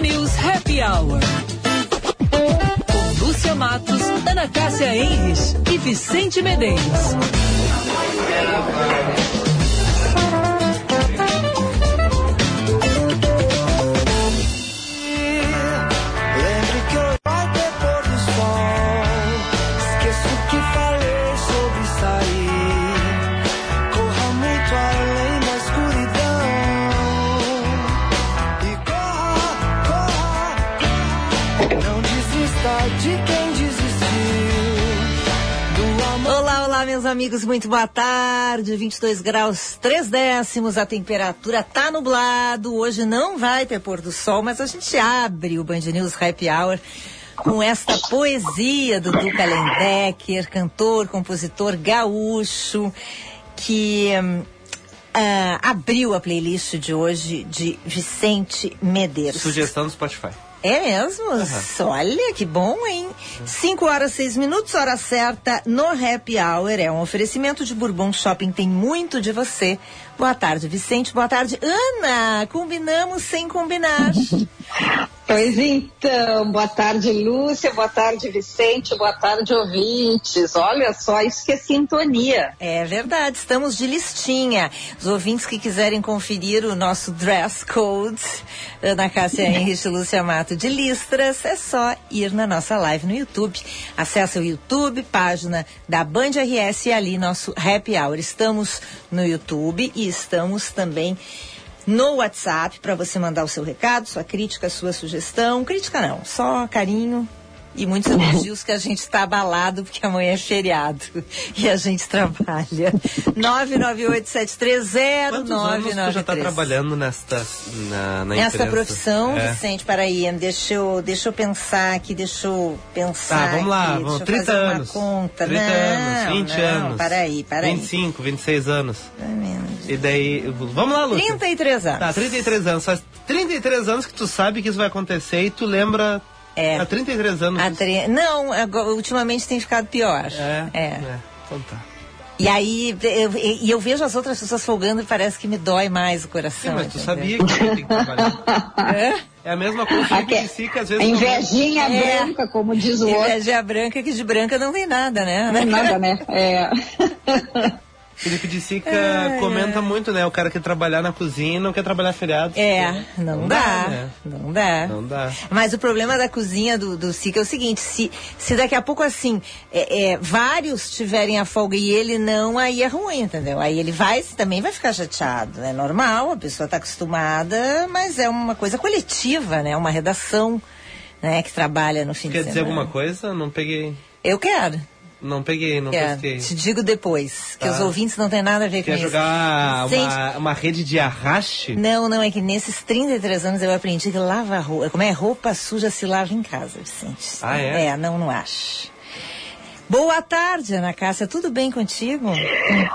News Happy Hour. Com Lúcia Matos, Ana Cássia Enres e Vicente Medeiros. Amigos, muito boa tarde. 22 graus, 3 décimos, a temperatura tá nublado. Hoje não vai ter pôr do sol, mas a gente abre o Band News Happy Hour com esta poesia do Duca Lendecker, cantor, compositor gaúcho, que ah, abriu a playlist de hoje de Vicente Medeiros. Sugestão do Spotify. É mesmo? Olha que bom, hein? 5 horas 6 minutos, hora certa no Happy Hour. É um oferecimento de Bourbon Shopping, tem muito de você. Boa tarde, Vicente. Boa tarde, Ana. Combinamos sem combinar. Pois então, boa tarde, Lúcia, boa tarde, Vicente, boa tarde, ouvintes. Olha só, isso que é sintonia. É verdade, estamos de listinha. Os ouvintes que quiserem conferir o nosso dress code, Ana Cássia Henrich e Lúcia Mato de Listras, é só ir na nossa live no YouTube. Acesse o YouTube, página da Band RS e ali nosso Happy Hour. Estamos no YouTube e estamos também no WhatsApp para você mandar o seu recado, sua crítica, sua sugestão. Crítica não, só carinho e muitos elogios que a gente está abalado porque amanhã é feriado e a gente trabalha. 998730993. Quantos anos tu já tá trabalhando nesta, na, na Nessa imprensa? profissão, É. Vicente, peraí, deixa eu, deixa eu pensar aqui, deixa eu pensar Tá, vamos lá, aqui, vamos, deixa eu 30 fazer uma anos. conta. 30 não, anos, 20 não, anos. Peraí, peraí. 25, 26 anos. E daí, vamos lá, Lúcia. 33 anos. Tá, 33 anos. Faz 33 anos que tu sabe que isso vai acontecer e tu lembra. É. Há 33 anos. A tre- Não, agora, ultimamente tem ficado pior. É, É. Então tá. E aí, eu, e eu vejo as outras pessoas folgando e parece que me dói mais o coração. Sim, mas tu entendeu? sabia que tem que trabalhar. É? É a mesma coisa que si, que às vezes. A não- invejinha É. branca, como diz o outro. Inveja branca, que de branca não tem nada, né? Não é nada, né? É. Felipe de Sica comenta muito, né? O cara quer trabalhar na cozinha e não quer trabalhar feriado. É, não, Não dá, dá, né? não dá. Não dá. Mas o problema da cozinha do, do Sica é o seguinte, se, se daqui a pouco, assim, é, é, vários tiverem a folga e ele não, aí é ruim, entendeu? Aí ele vai, também vai ficar chateado, é normal, a pessoa está acostumada, mas é uma coisa coletiva, né? Uma redação, né, que trabalha no fim Quer de dizer semana. alguma coisa? Não peguei. Eu quero, Não peguei, não quero. pesquei. Te digo depois, que Tá. os ouvintes não têm nada a ver Quer com isso. jogar Vicente, uma, uma rede de arraste? Não, não, é que nesses 33 anos eu aprendi que lava roupa. Como é roupa suja se lava em casa, Vicente. Ah, é? É, não, não acho. Boa tarde, Ana Cássia. Tudo bem contigo?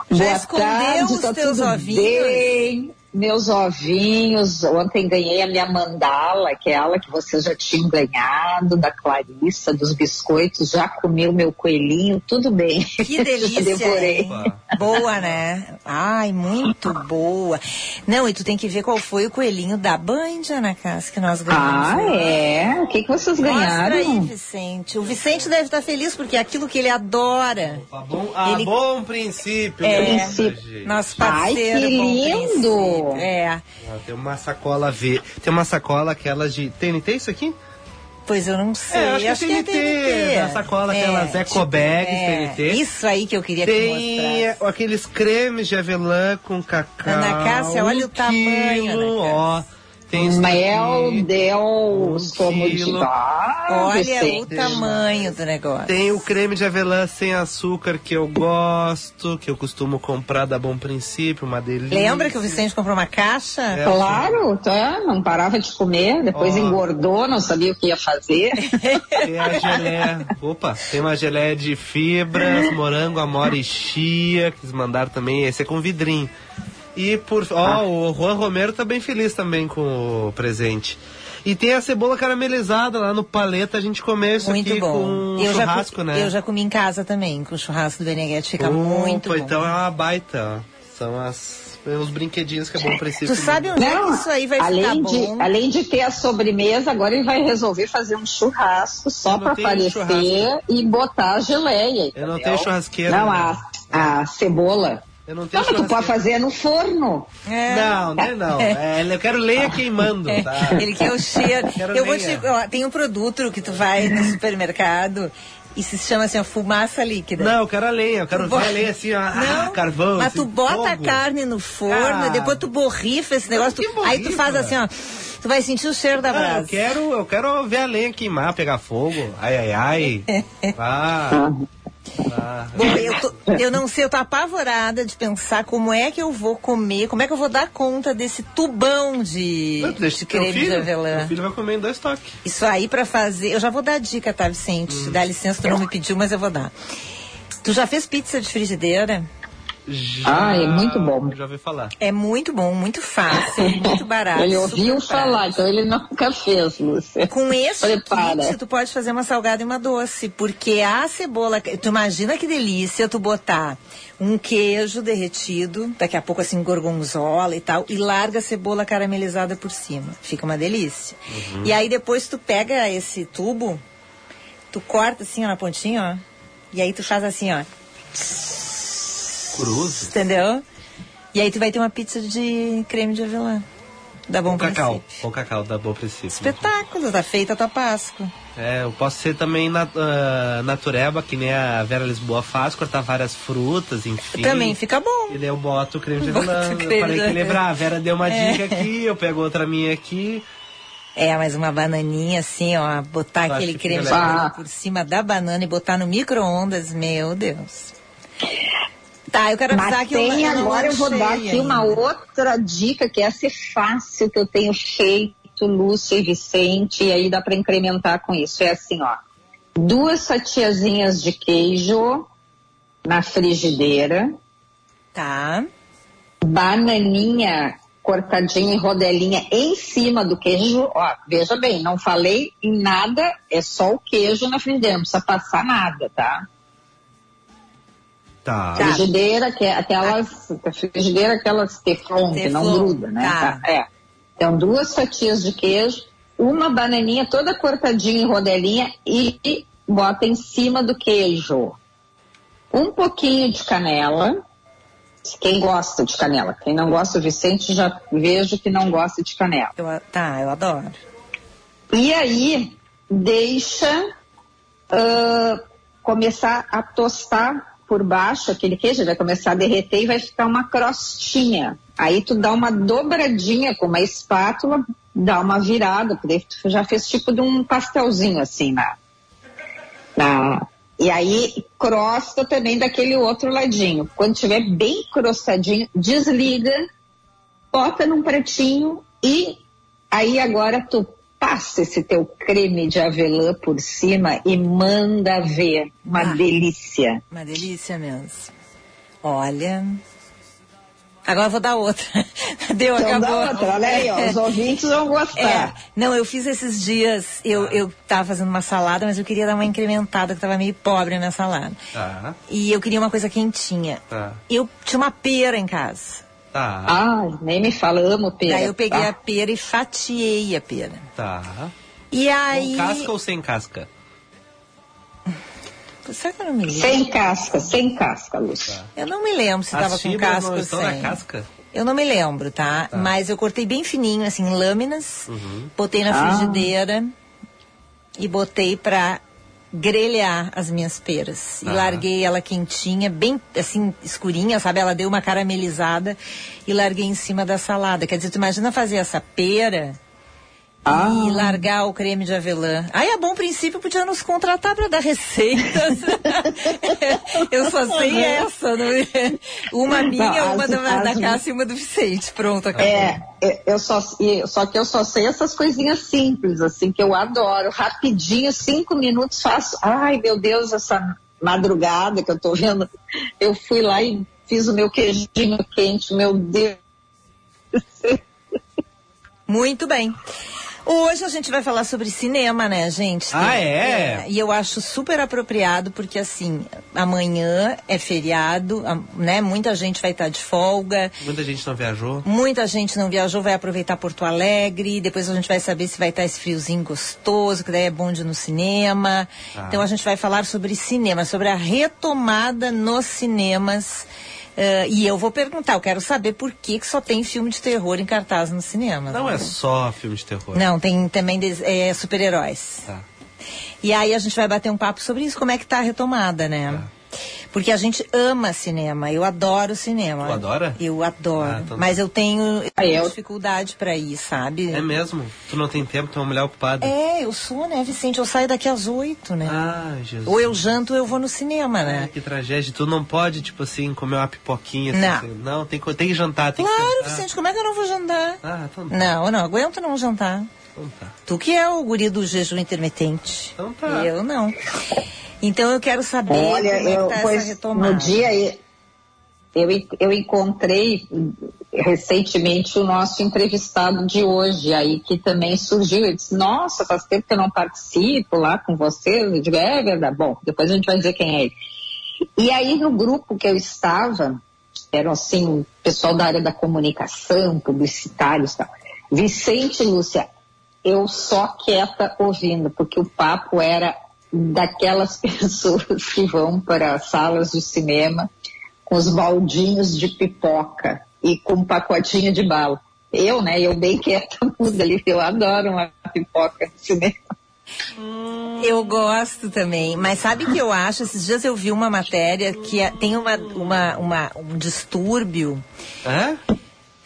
Já Boa escondeu tarde, os tá teus tudo ovinhos? Bem. Meus ovinhos, ontem ganhei a minha mandala, aquela que vocês já tinham ganhado, da Clarissa, dos biscoitos, já comi o meu coelhinho, tudo bem. Que delícia, devorei. Boa, né? Ai, muito boa. Não, e tu tem que ver qual foi o coelhinho da Band, Ana Cássia, que nós ganhamos. Ah, né? é? O que, que vocês Mostra ganharam? aí, Vicente. O Vicente deve estar feliz porque é aquilo que ele adora. A bom, a Ele- bom princípio. É, né, princípio. gente? Nosso Ai, parceiro. que bom lindo! Princípio. É. Ah, Tem uma sacola V. Tem uma sacola aquelas de. TNT isso aqui? Pois eu não sei. É, acho que é TNT, na sacola, aquelas eco bags, TNT. Isso aí que eu queria que Tem mostrasse. aqueles cremes de avelã com cacau. Ana Cássia, olha um o tamanho, quilo, Ana ó. Tem Meu aqui. Deus, Um como de Olha o tamanho do negócio. Tem o creme de avelã sem açúcar que eu gosto, que eu costumo comprar da Bom Princípio, uma delícia. Lembra que o Vicente comprou uma caixa? É. Claro, tá, não parava de comer, depois Ó. engordou, não sabia o que ia fazer. Tem a gelé. Opa, tem uma gelé de fibras, morango, amora e chia, que eles mandaram também. Esse é com vidrinho. E por. Ó, o Juan Romero tá bem feliz também com o presente. E tem a cebola caramelizada lá no paleta, a gente come isso Muito aqui bom. com eu, churrasco, já, né? eu já comi em casa também, com o churrasco do Beneguete. Fica Opa, muito bom. então é uma baita. ó. São as Uns brinquedinhos que é bom pra esse Tu sabe onde é que isso aí vai além ficar de, bom? Além de ter a sobremesa, agora ele vai resolver fazer um churrasco só para aparecer e botar a geleia. Eu não entendeu? tenho churrasqueira. Não, né? a, a cebola. Eu não tenho mas tu pode fazer no forno. É. Não, não, não. É, eu quero lenha queimando, tá? Ele quer o cheiro. Quero Eu vou te, ó, tem um produto que tu vai no supermercado e se chama assim, ó, fumaça líquida. Não, eu quero a lenha, eu quero ver Bota- a lenha assim, ó, ah, Não, carvão. mas assim, tu bota a fogo. carne no forno, Ah. depois tu borrifa esse negócio, tu- aí tu borrifa? faz assim, ó, tu vai sentir o cheiro da Ah, eu brasa. quero, eu quero ver a lenha queimar, pegar fogo. Ai, ai, ai. Ah, ah. Bom, eu, tô- eu não sei, eu tô apavorada de pensar como é que eu vou comer, como é que eu vou dar conta desse tubão de, Não, Deixa de creme de filho, avelã. teu filho vai comer em dois toques. Isso aí pra fazer, eu já vou dar dica, tá, Vicente? Hum. Dá licença, tu não me pediu, mas eu vou dar. Tu já fez pizza de frigideira? Já, Ah, é muito bom. Já ouvi falar. É muito bom, muito fácil, muito barato. ele ouviu falar, prático. então ele nunca fez, Lúcia. Com esse Prepara. kit, tu pode fazer uma salgada e uma doce, porque a cebola, tu imagina que delícia tu botar um queijo derretido, daqui a pouco assim gorgonzola e tal, e larga a cebola caramelizada por cima. Fica uma delícia. E aí depois tu pega esse tubo, tu corta assim ó, na pontinha, ó, e aí tu faz assim, ó, Cruz. entendeu? E aí tu vai ter uma pizza de creme de avelã. Dá bom Com cacau. princípio. Com cacau, dá bom princípio. Espetáculo, tá feita a tua Páscoa. É, eu posso ser também na, ah, natureba, que nem a Vera Lisboa faz, cortar várias frutas, enfim. Também fica bom. E daí eu boto o creme de avelã. Avelã. lembrar, a Vera deu uma É. dica aqui, eu pego outra minha aqui. É, mas uma bananinha assim, ó, botar aquele que creme de avelã por cima da banana e botar no micro-ondas, meu Deus. Tá, eu quero avisar Mas que tem, eu agora eu vou dar aqui uma ainda. outra dica, que essa é fácil, que eu tenho feito, Lúcia e Vicente, e aí dá para incrementar com isso. É assim, ó, duas fatiazinhas de queijo na frigideira, Tá. bananinha cortadinha em rodelinha em cima do queijo. Ó, veja bem, não falei em nada, é só o queijo na frigideira, não precisa passar nada, tá? Tá. Frigideira, que é aquelas. Frigideira, aquelas teflon, que não gruda, né? tá. Tá, É. Então, duas fatias de queijo, uma bananinha toda cortadinha em rodelinha e bota em cima do queijo. Um pouquinho de canela. Quem gosta de canela. Quem não gosta, o Vicente já vejo que não gosta de canela. Eu, a- tá, eu adoro. E aí, deixa ah, começar a tostar por baixo aquele queijo, vai começar a derreter e vai ficar uma crostinha. Aí tu dá uma dobradinha com uma espátula, dá uma virada, porque tu já fez tipo de um pastelzinho assim na, na e aí crosta também daquele outro ladinho. Quando tiver bem crostadinho, desliga, bota num pratinho e aí agora tu passa esse teu creme de avelã por cima e manda ver. Uma Ah. delícia. Uma delícia mesmo. Olha. Agora eu vou dar outra. Deu, Então acabou. dá outra, olha aí, ó, os ouvintes vão É, gostar. não, eu fiz esses dias, eu, eu tava fazendo uma salada, mas eu queria dar uma incrementada, que tava meio pobre a minha salada. Tá. E eu queria uma coisa quentinha. Tá. Eu tinha uma pera em casa. Tá. Ah, nem me fala, amo pera. Daí eu peguei tá? a pera e fatiei a pera. Tá. E aí. Com casca ou sem casca? Será que eu não me lembro? Sem casca, sem casca, Lúcia. Eu não me lembro se As tava com casca ou sem. na casca? Eu não me lembro, tá? Mas eu cortei bem fininho, assim, lâminas, Uhum. botei na Ah. frigideira e botei pra grelhar as minhas peras. E Ah. larguei ela quentinha, bem assim, escurinha, sabe? Ela deu uma caramelizada e larguei em cima da salada. Quer dizer, tu imagina fazer essa pera Ah. e largar o creme de avelã. Aí a bom princípio podia nos contratar para dar receitas. Eu só sei essa, não é? Uma minha, Não, uma as- da, da Cássia e uma do Vicente. Pronto, acabou. É, é, eu só, só que eu só sei essas coisinhas simples, assim, que eu adoro. Rapidinho, cinco minutos, faço. Ai, meu Deus, essa madrugada que eu tô vendo. Eu fui lá e fiz o meu queijinho quente, meu Deus. Muito bem. Hoje a gente vai falar sobre cinema, né, gente? Ah, Tem- é? E eu acho super apropriado porque assim, amanhã é feriado, né? Muita gente vai estar de folga. Muita gente não viajou. Muita gente não viajou, vai aproveitar Porto Alegre. Depois a gente vai saber se vai estar esse friozinho gostoso, que daí é bom de ir no cinema. Ah. Então a gente vai falar sobre cinema, sobre a retomada nos cinemas. Eh, e eu vou perguntar, eu quero saber por que, que só tem filme de terror em cartaz no cinema. Não é só filme de terror. Não, tem também é, super-heróis. Tá. E aí a gente vai bater um papo sobre isso, como é que tá a retomada, né? Porque a gente ama cinema, eu adoro cinema. Tu adora? Eu adoro. Ah, então- Mas eu tenho, eu Ah, tenho eu- dificuldade pra ir, sabe? É mesmo? Tu não tem tempo, tu é uma mulher ocupada. É, eu sou, né, Vicente? Eu saio daqui às oito, né? Ah, Jesus. Ou eu janto ou eu vou no cinema, Ah, né? que tragédia. Tu não pode, tipo assim, comer uma pipoquinha. assim, Não. assim. Não, tem, que- tem que jantar, tem que Claro, sentar. Vicente, como é que eu não vou jantar? Ah, então tá. Não, eu não aguento não jantar. Então tá. Tu que é o guri do jejum intermitente. Então tá. Eu não. Então eu quero saber Olha, como é eu, que tá essa retomada. no dia eu, eu encontrei recentemente o nosso entrevistado de hoje aí, que também surgiu. Ele disse, nossa, faz tempo que eu não participo lá com vocês. Eu digo, é verdade. Bom, depois a gente vai dizer quem é ele. E aí no grupo que eu estava, eram assim, pessoal da área da comunicação, publicitários e tal. Vicente Lúcia, eu só quieta ouvindo, porque o papo era daquelas pessoas que vão para salas de cinema com os baldinhos de pipoca e com um pacotinho de bala. Eu, né, eu bem quieta muda ali, eu adoro uma pipoca no cinema. Eu gosto também, mas sabe o que eu acho? Esses dias eu vi uma matéria que é- tem uma, uma, uma- um distúrbio. Hã?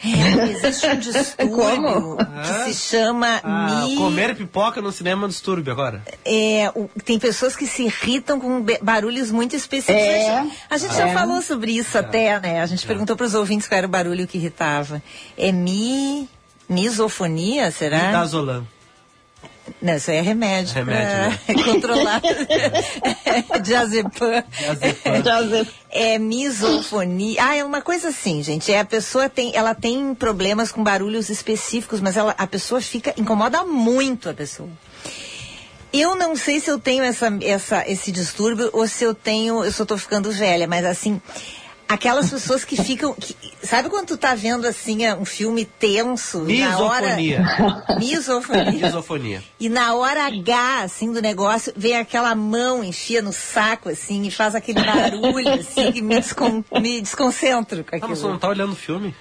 É, existe um distúrbio Como? que se chama Ah, mi- comer pipoca no cinema é um distúrbio agora. É, o- tem pessoas que se irritam com barulhos muito específicos. É, a gente, gente já é. falou sobre isso até, né? A gente perguntou para os ouvintes qual era o barulho que irritava. É mi... misofonia, será? Midazolam. Não, isso aí é remédio. Remédio, pra controlar. Diazepam. Diazepam. É misofonia. Ah, é uma coisa assim, gente. É a pessoa tem, ela tem problemas com barulhos específicos, mas ela, a pessoa fica incomoda muito a pessoa. Eu não sei se eu tenho essa, essa, esse distúrbio ou se eu tenho, eu só tô ficando velha, mas assim, aquelas pessoas que ficam, que- sabe quando tu tá vendo assim é, um filme tenso, na hora, Misofonia. misofonia. Misofonia. E na hora H, assim, do negócio, vem aquela mão, enfia no saco, assim, e faz aquele barulho, assim, que me, descon me desconcentro com Ah, mas tu aquilo. não tá olhando o filme?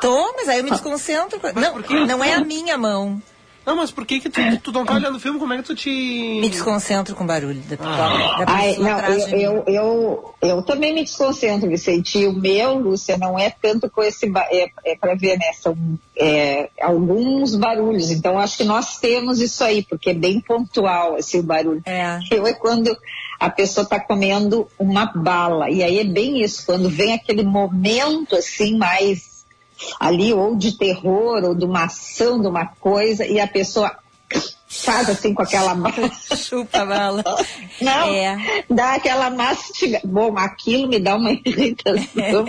Tô, mas aí eu me desconcentro. Não, não é a minha mão. Não, mas por que que tu, tu não tá olhando o filme? Como é que tu te... Me desconcentro com o barulho da. Ah. Da Ai, pessoa não, eu, eu, eu, eu também me desconcentro, Vicente. E O meu, Lúcia, não é tanto com esse. É, é para ver, né? São é, alguns barulhos. Então, acho que nós temos isso aí, porque é bem pontual esse barulho. É. Eu é quando a pessoa está comendo uma bala. E aí é bem isso, quando vem aquele momento assim mais ali, ou de terror, ou de uma ação, de uma coisa, e a pessoa faz assim com aquela bala. Chupa a bala. Não, É. dá aquela mastiga. Bom, aquilo me dá uma irritação.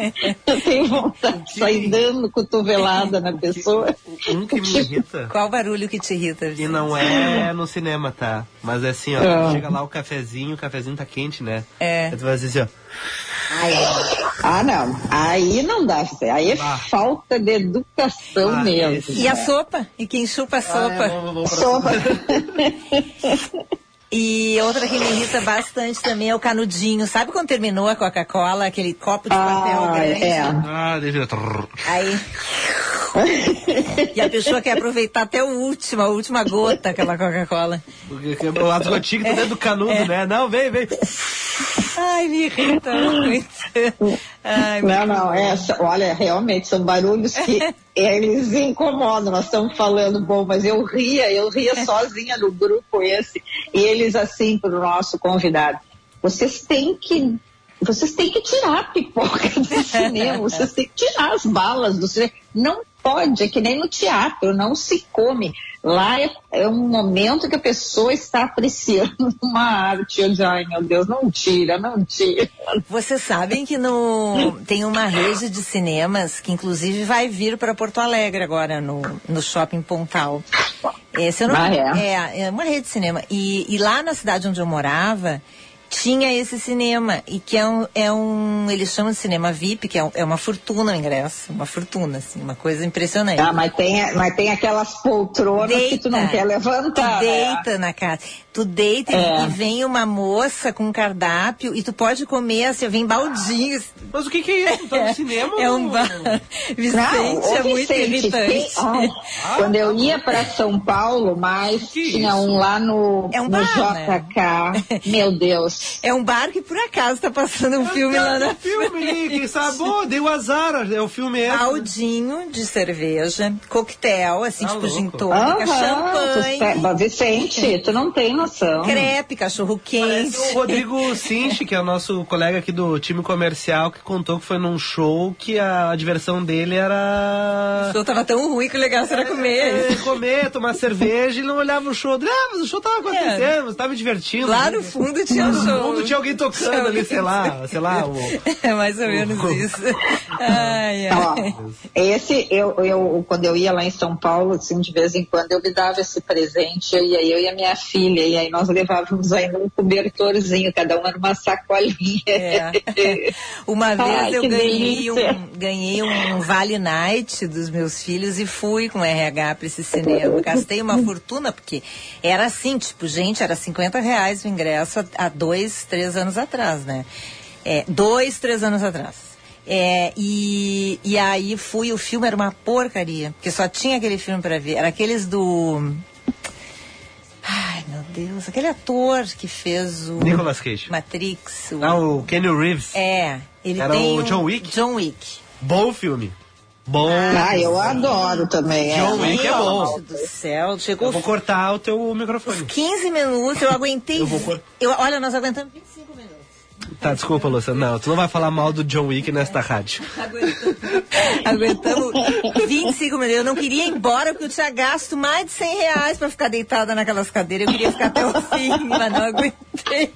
Eu tenho vontade de sair dando cotovelada na pessoa. Um que me irrita... Qual barulho que te irrita? E Vicente? não é no cinema, tá? Mas é assim, ó. Ah. Chega lá o cafezinho, o cafezinho tá quente, né? É. Aí tu vai dizer assim, ó. Ah, não. Aí não dá. Aí é Ah. falta de educação Ah, mesmo. E a sopa? E quem chupa a sopa? Ah, é, vamos- Sopa. E outra que me irrita bastante também é o canudinho. Sabe quando terminou a Coca-Cola, aquele copo de papel Ah, grande? é. Ah, eu... Aí. e a pessoa quer aproveitar até o último, a última gota, aquela Coca-Cola. As gotinhas que tá dentro do canudo, É. né? Não, vem, vem. Ai, me irrita muito. Ai, Não, não, essa, olha, realmente são barulhos que eles incomodam. Nós estamos falando, bom, mas eu ria, eu ria sozinha no grupo esse, e eles assim para o nosso convidado. Vocês têm que. Vocês têm que tirar a pipoca do cinema, vocês têm que tirar as balas do cinema. Não pode, é que nem no teatro, não se come. Lá é, é um momento que a pessoa está apreciando uma arte. Eu digo, ai meu Deus, não tira, não tira. Vocês sabem que no, tem uma rede de cinemas que inclusive vai vir para Porto Alegre agora, no, no Shopping Pontal. Eu não, Ah, é? é, é uma rede de cinema. E, e lá na cidade onde eu morava, tinha esse cinema. E que é um, é um eles chamam de cinema VIP, que é, um- é uma fortuna o ingresso. Uma fortuna, assim, uma coisa impressionante. Ah, mas tem, mas tem aquelas poltronas que tu não quer levantar. Tu né? deita na casa. Tu deita e- É. e vem uma moça com um cardápio e tu pode comer assim, vem baldinhos. Mas o que, que é isso? Tá no cinema? É ou- um bar. Vicente Não, é ô, muito Vicente, irritante. tem- ai, quando eu ia para São Paulo, mas Que tinha isso? um lá no, É um no bar, né? JK. Meu Deus. É um bar que por acaso tá passando um filme lá É na um filme quem sabe? Pô, deu azar, é o filme esse. Baldinho de cerveja, coquetel, assim, Tá tipo louco. gin tônica, tu champanhe, Vicente, tu não tem noção. crepe, cachorro quente. Parece o Rodrigo Sinch, que é o nosso colega aqui do time comercial, que contou que foi num show que a diversão dele O era. show tava tão ruim que o legal era comer. É, comer, tomar cerveja e não olhava o show. Ah, mas o show tava acontecendo, você tava me divertindo. Lá no fundo tinha um No fundo tinha alguém tocando ali, sei lá, sei lá. O... É mais ou menos isso. Ai, Ó, ai. esse, eu, eu, quando eu ia lá em São Paulo, assim, de vez em quando eu me dava esse presente, eu ia eu e a minha filha, e aí nós levávamos ainda um cobertorzinho, cada uma numa sacolinha. É. Uma vez Ai, eu ganhei um, ganhei um Vale Night dos meus filhos e fui com RH pra esse cinema. Gastei uma fortuna, porque era assim, tipo, gente, era 50 reais o ingresso há, há dois, três anos atrás, né? É, dois, três anos atrás. É, e, e aí fui, o filme era uma porcaria, porque só tinha aquele filme pra ver. Era aqueles do. Ai, meu Deus, aquele ator que fez o. Nicolas Cage. Matrix. O... Ah, o Kenny Reeves. É, ele Era o John Wick? John Wick. Bom filme. Bom. Ah, eu adoro também. John é. Wick é bom. Do céu, chegou Eu vou cortar o teu microfone. 15 minutos, eu aguentei. Eu vou eu, olha, nós aguentamos 25 minutos. Tá, desculpa, Luciano. Não, tu não vai falar mal do John Wick nesta rádio. Aguentamos 25 minutos. Eu não queria ir embora porque eu tinha gasto mais de 100 reais pra ficar deitada naquelas cadeiras. Eu queria ficar até o fim, mas não aguentei.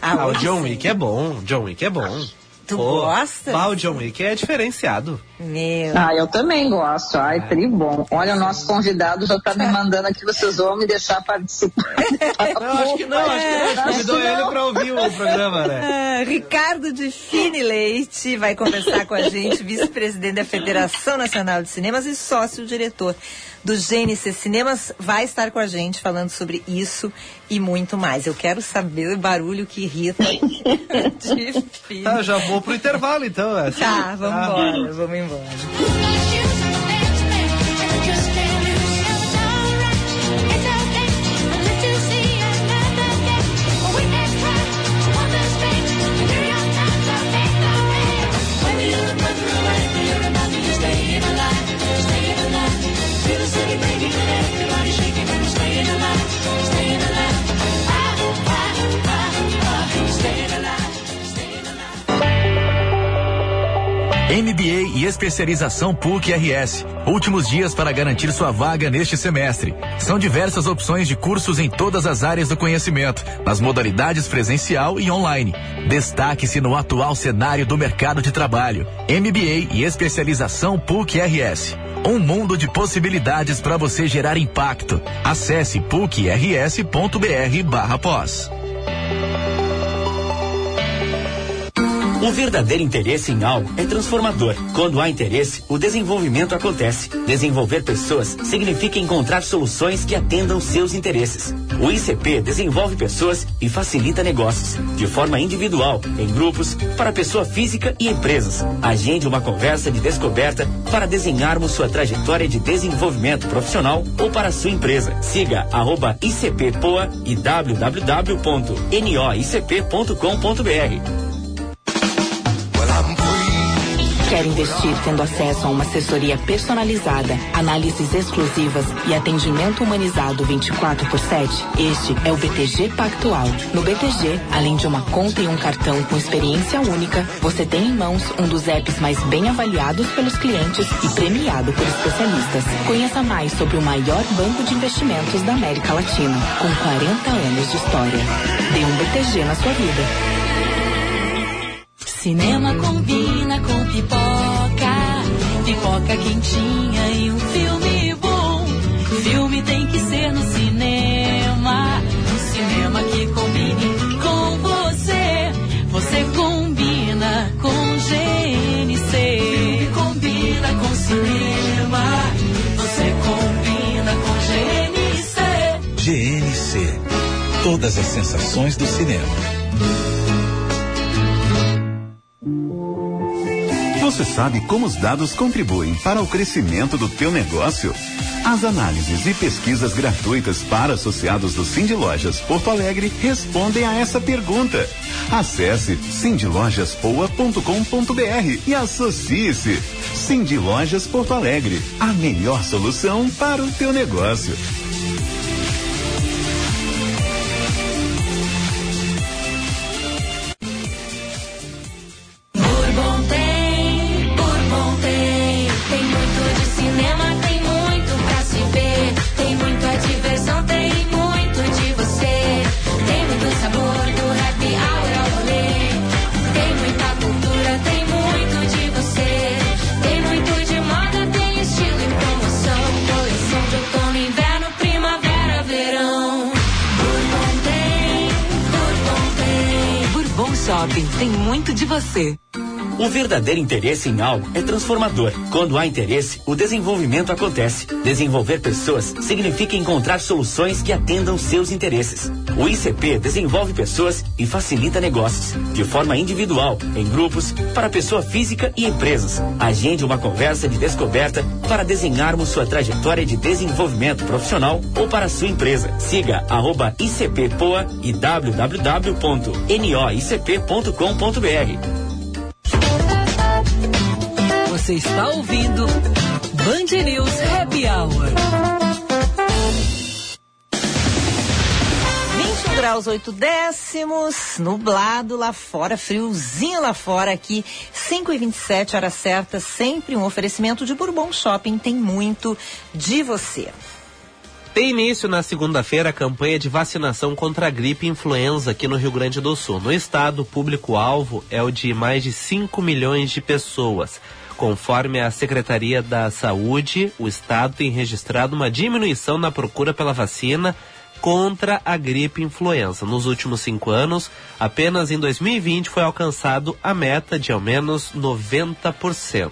Ah, o hoje John. Wick é bom. John Wick é bom. Tu gosta? Ah, o John Wick é diferenciado. Meu. Ah, eu também gosto. Ai, tri bom. Olha, o nosso convidado já tá me mandando aqui, vocês vão me deixar participar. Não, acho que não, acho que não. A gente convidou ele pra ouvir o programa, né? Ah, Ricardo de Fine Leite vai conversar com a gente, vice-presidente da Federação Nacional de Cinemas e sócio-diretor do GNC Cinemas, vai estar com a gente falando sobre isso e muito mais. Eu quero saber o barulho que irrita de. Tá, já vou pro intervalo então. é assim? Tá, vamos Tá. embora, vamos embora. MBA e especialização PUC-RS. Últimos dias para garantir sua vaga neste semestre. São diversas opções de cursos em todas as áreas do conhecimento, nas modalidades presencial e online. Destaque-se no atual cenário do mercado de trabalho. MBA e especialização PUC-RS. Um mundo de possibilidades para você gerar impacto. Acesse pucrs.br Um verdadeiro interesse em algo é transformador. Quando há interesse, o desenvolvimento acontece. Desenvolver pessoas significa encontrar soluções que atendam seus interesses. O ICP desenvolve pessoas e facilita negócios, de forma individual, em grupos, para pessoa física e empresas. Agende uma conversa de descoberta para desenharmos sua trajetória de desenvolvimento profissional ou para sua empresa. Siga arroba ICPPoa e www.noicp.com.br. Quer investir tendo acesso a uma assessoria personalizada, análises exclusivas e atendimento humanizado 24 por 7? Este é o BTG Pactual. No BTG, além de uma conta e um cartão com experiência única, você tem em mãos um dos apps mais bem avaliados pelos clientes e premiado por especialistas. Conheça mais sobre o maior banco de investimentos da América Latina, com 40 anos de história. Dê um BTG na sua vida. Cinema combina com pipoca, pipoca quentinha e um filme bom. Filme tem que ser no cinema, um cinema que combine com você. Você combina com GNC. Filme combina com cinema, você combina com GNC. GNC, todas as sensações do cinema. Você sabe como os dados contribuem para o crescimento do teu negócio? As análises e pesquisas gratuitas para associados do Cindy Lojas Porto Alegre respondem a essa pergunta. Acesse cindylojaspoa.com.br e associe-se. Cindy Lojas Porto Alegre, a melhor solução para o teu negócio. Um verdadeiro interesse em algo é transformador. Quando há interesse, o desenvolvimento acontece. Desenvolver pessoas significa encontrar soluções que atendam seus interesses. O ICP desenvolve pessoas e facilita negócios, de forma individual, em grupos, para pessoa física e empresas. Agende uma conversa de descoberta para desenharmos sua trajetória de desenvolvimento profissional ou para sua empresa. Siga arroba ICPPoa e www.noicp.com.br. Você está ouvindo Band News Happy Hour. 21 graus 8 décimos, nublado lá fora, friozinho lá fora aqui, 5 e 27 hora certa, sempre um oferecimento de Bourbon Shopping, tem muito de você. Tem início na segunda-feira a campanha de vacinação contra a gripe e influenza aqui no Rio Grande do Sul. No estado, o público-alvo é o de mais de 5 milhões de pessoas. Conforme a Secretaria da Saúde, o estado tem registrado uma diminuição na procura pela vacina contra a gripe influenza. Nos últimos cinco anos, apenas em 2020 foi alcançado a meta de ao menos 90%.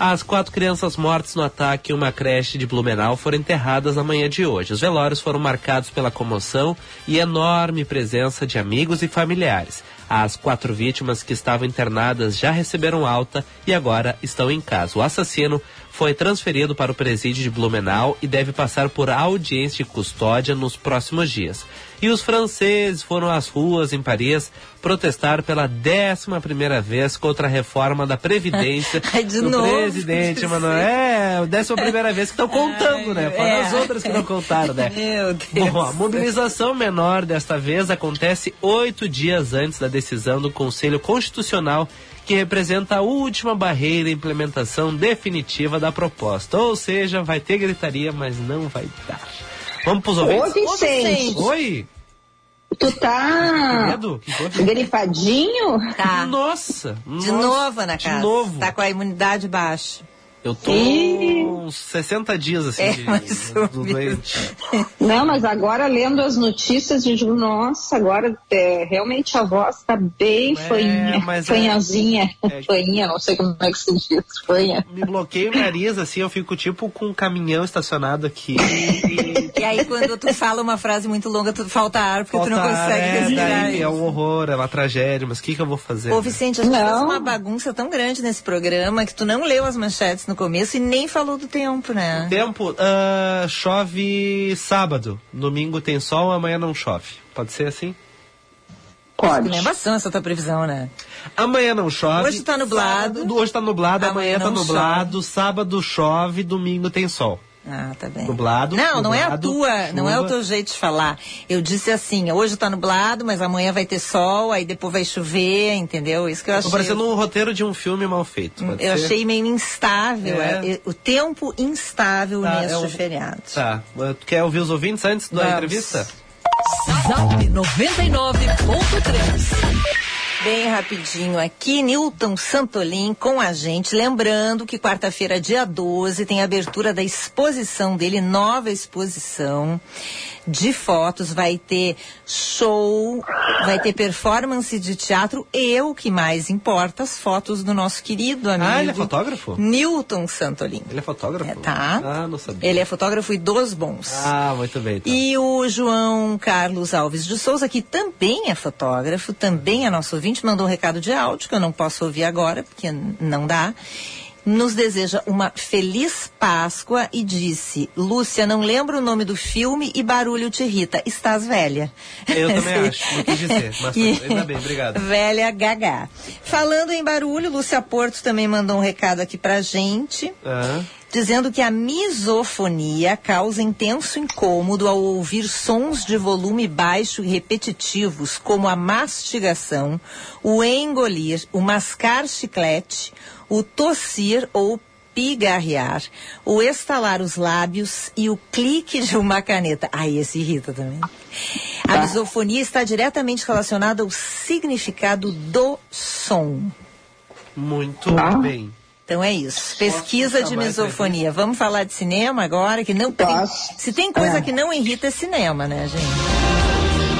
As quatro crianças mortas no ataque em uma creche de Blumenau foram enterradas na manhã de hoje. Os velórios foram marcados pela comoção e enorme presença de amigos e familiares. As quatro vítimas que estavam internadas já receberam alta e agora estão em casa. O assassino foi transferido para o presídio de Blumenau e deve passar por audiência de custódia nos próximos dias. E os franceses foram às ruas em Paris protestar pela décima primeira vez contra a reforma da Previdência Ai, de do novo. presidente Manoel. É, a décima primeira vez que estão contando, né? Fora é. as outras que não contaram, né? Meu Deus. Bom, a mobilização menor desta vez acontece oito dias antes da decisão do Conselho Constitucional que representa a última barreira à implementação definitiva da proposta. Ou seja, vai ter gritaria, mas não vai dar. Vamos pros Ô, ouvintes? Vicente, Oi! tu tá Medo? Que houve? gripadinho? Tá. Nossa! De nossa, novo, Ana Casa. De novo. Tá com a imunidade baixa. Eu tô Ih. uns 60 dias assim É, de, do doente. Não, mas agora lendo as notícias, eu digo, nossa, agora é, realmente a voz tá bem É, fanha, é- fanhazinha, é- fanha, não sei como é que se diz, fanha. Me bloqueio o nariz, assim, eu fico tipo com um caminhão estacionado aqui. e E aí, quando tu fala uma frase muito longa, tu falta ar, porque tu não falta- consegue é, respirar. daí é um horror, é uma tragédia, mas o que, que eu vou fazer? Ô, né? Vicente, a gente Não. fez uma bagunça tão grande nesse programa que tu não leu as manchetes no começo e nem falou do tempo, né? Tempo, ah, chove sábado, domingo tem sol, amanhã não chove. Pode ser assim? Pode. Lembranção essa tua previsão, né? Amanhã não chove. Hoje tá nublado. Sábado- hoje tá nublado, amanhã, Amanhã tá nublado, sábado chove, domingo tem sol. Ah, tá bem. Nublado, Não, não é a nublado, tua, não é o chuva. teu jeito de falar. Eu disse assim, hoje tá nublado, mas amanhã vai ter sol, aí depois vai chover, entendeu? Isso que eu Tô achei. parecendo um roteiro de um filme mal feito. pode Eu ser? achei meio instável, É. é, o tempo instável Tá, neste é um- feriado. Tá. Tu quer ouvir os ouvintes antes da Vamos. entrevista? Zap 99.3. Bem rapidinho aqui, Newton Santolin com a gente. Lembrando que quarta-feira, dia 12, tem a abertura da exposição dele, nova exposição de fotos. Vai ter show, vai ter performance de teatro e o que mais importa, as fotos do nosso querido amigo. Ah, ele é fotógrafo? Newton Santolin. Ele é fotógrafo? É, tá. Ah, não sabia. Ele é fotógrafo e dos bons. Ah, muito bem. Então. E o João Carlos Alves de Souza, que também é fotógrafo, também é nosso ouvinte, mandou um recado de áudio que eu não posso ouvir agora, porque não dá. Nos deseja uma feliz Páscoa e disse: Lúcia, não lembro o nome do filme e barulho te irrita. Estás velha. Eu também acho, não quis dizer, mas E- ainda bem, obrigado. Velha Gagá. Falando em barulho, Lúcia Porto também mandou um recado aqui pra gente Ah, dizendo que a misofonia causa intenso incômodo ao ouvir sons de volume baixo e repetitivos, como a mastigação, o engolir, o mascar chiclete, o tossir ou pigarrear, o estalar os lábios e o clique de uma caneta. Ai, esse irrita também. A misofonia está diretamente relacionada ao significado do som. muito bem. Então é isso. Pesquisa de misofonia. Vamos falar de cinema agora, que não tem, se tem coisa É. que não irrita é cinema, né, gente?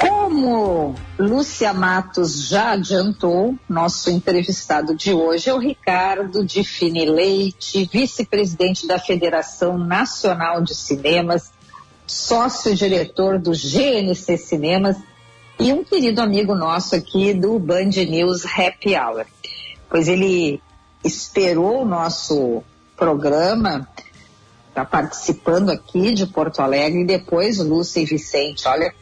Como Lúcia Matos já adiantou, nosso entrevistado de hoje é o Ricardo de Fini Leite, vice-presidente da Federação Nacional de Cinemas, sócio-diretor do GNC Cinemas e um querido amigo nosso aqui do Band News Happy Hour. Pois ele esperou o nosso programa está participando aqui de Porto Alegre e depois Lúcia e Vicente, olha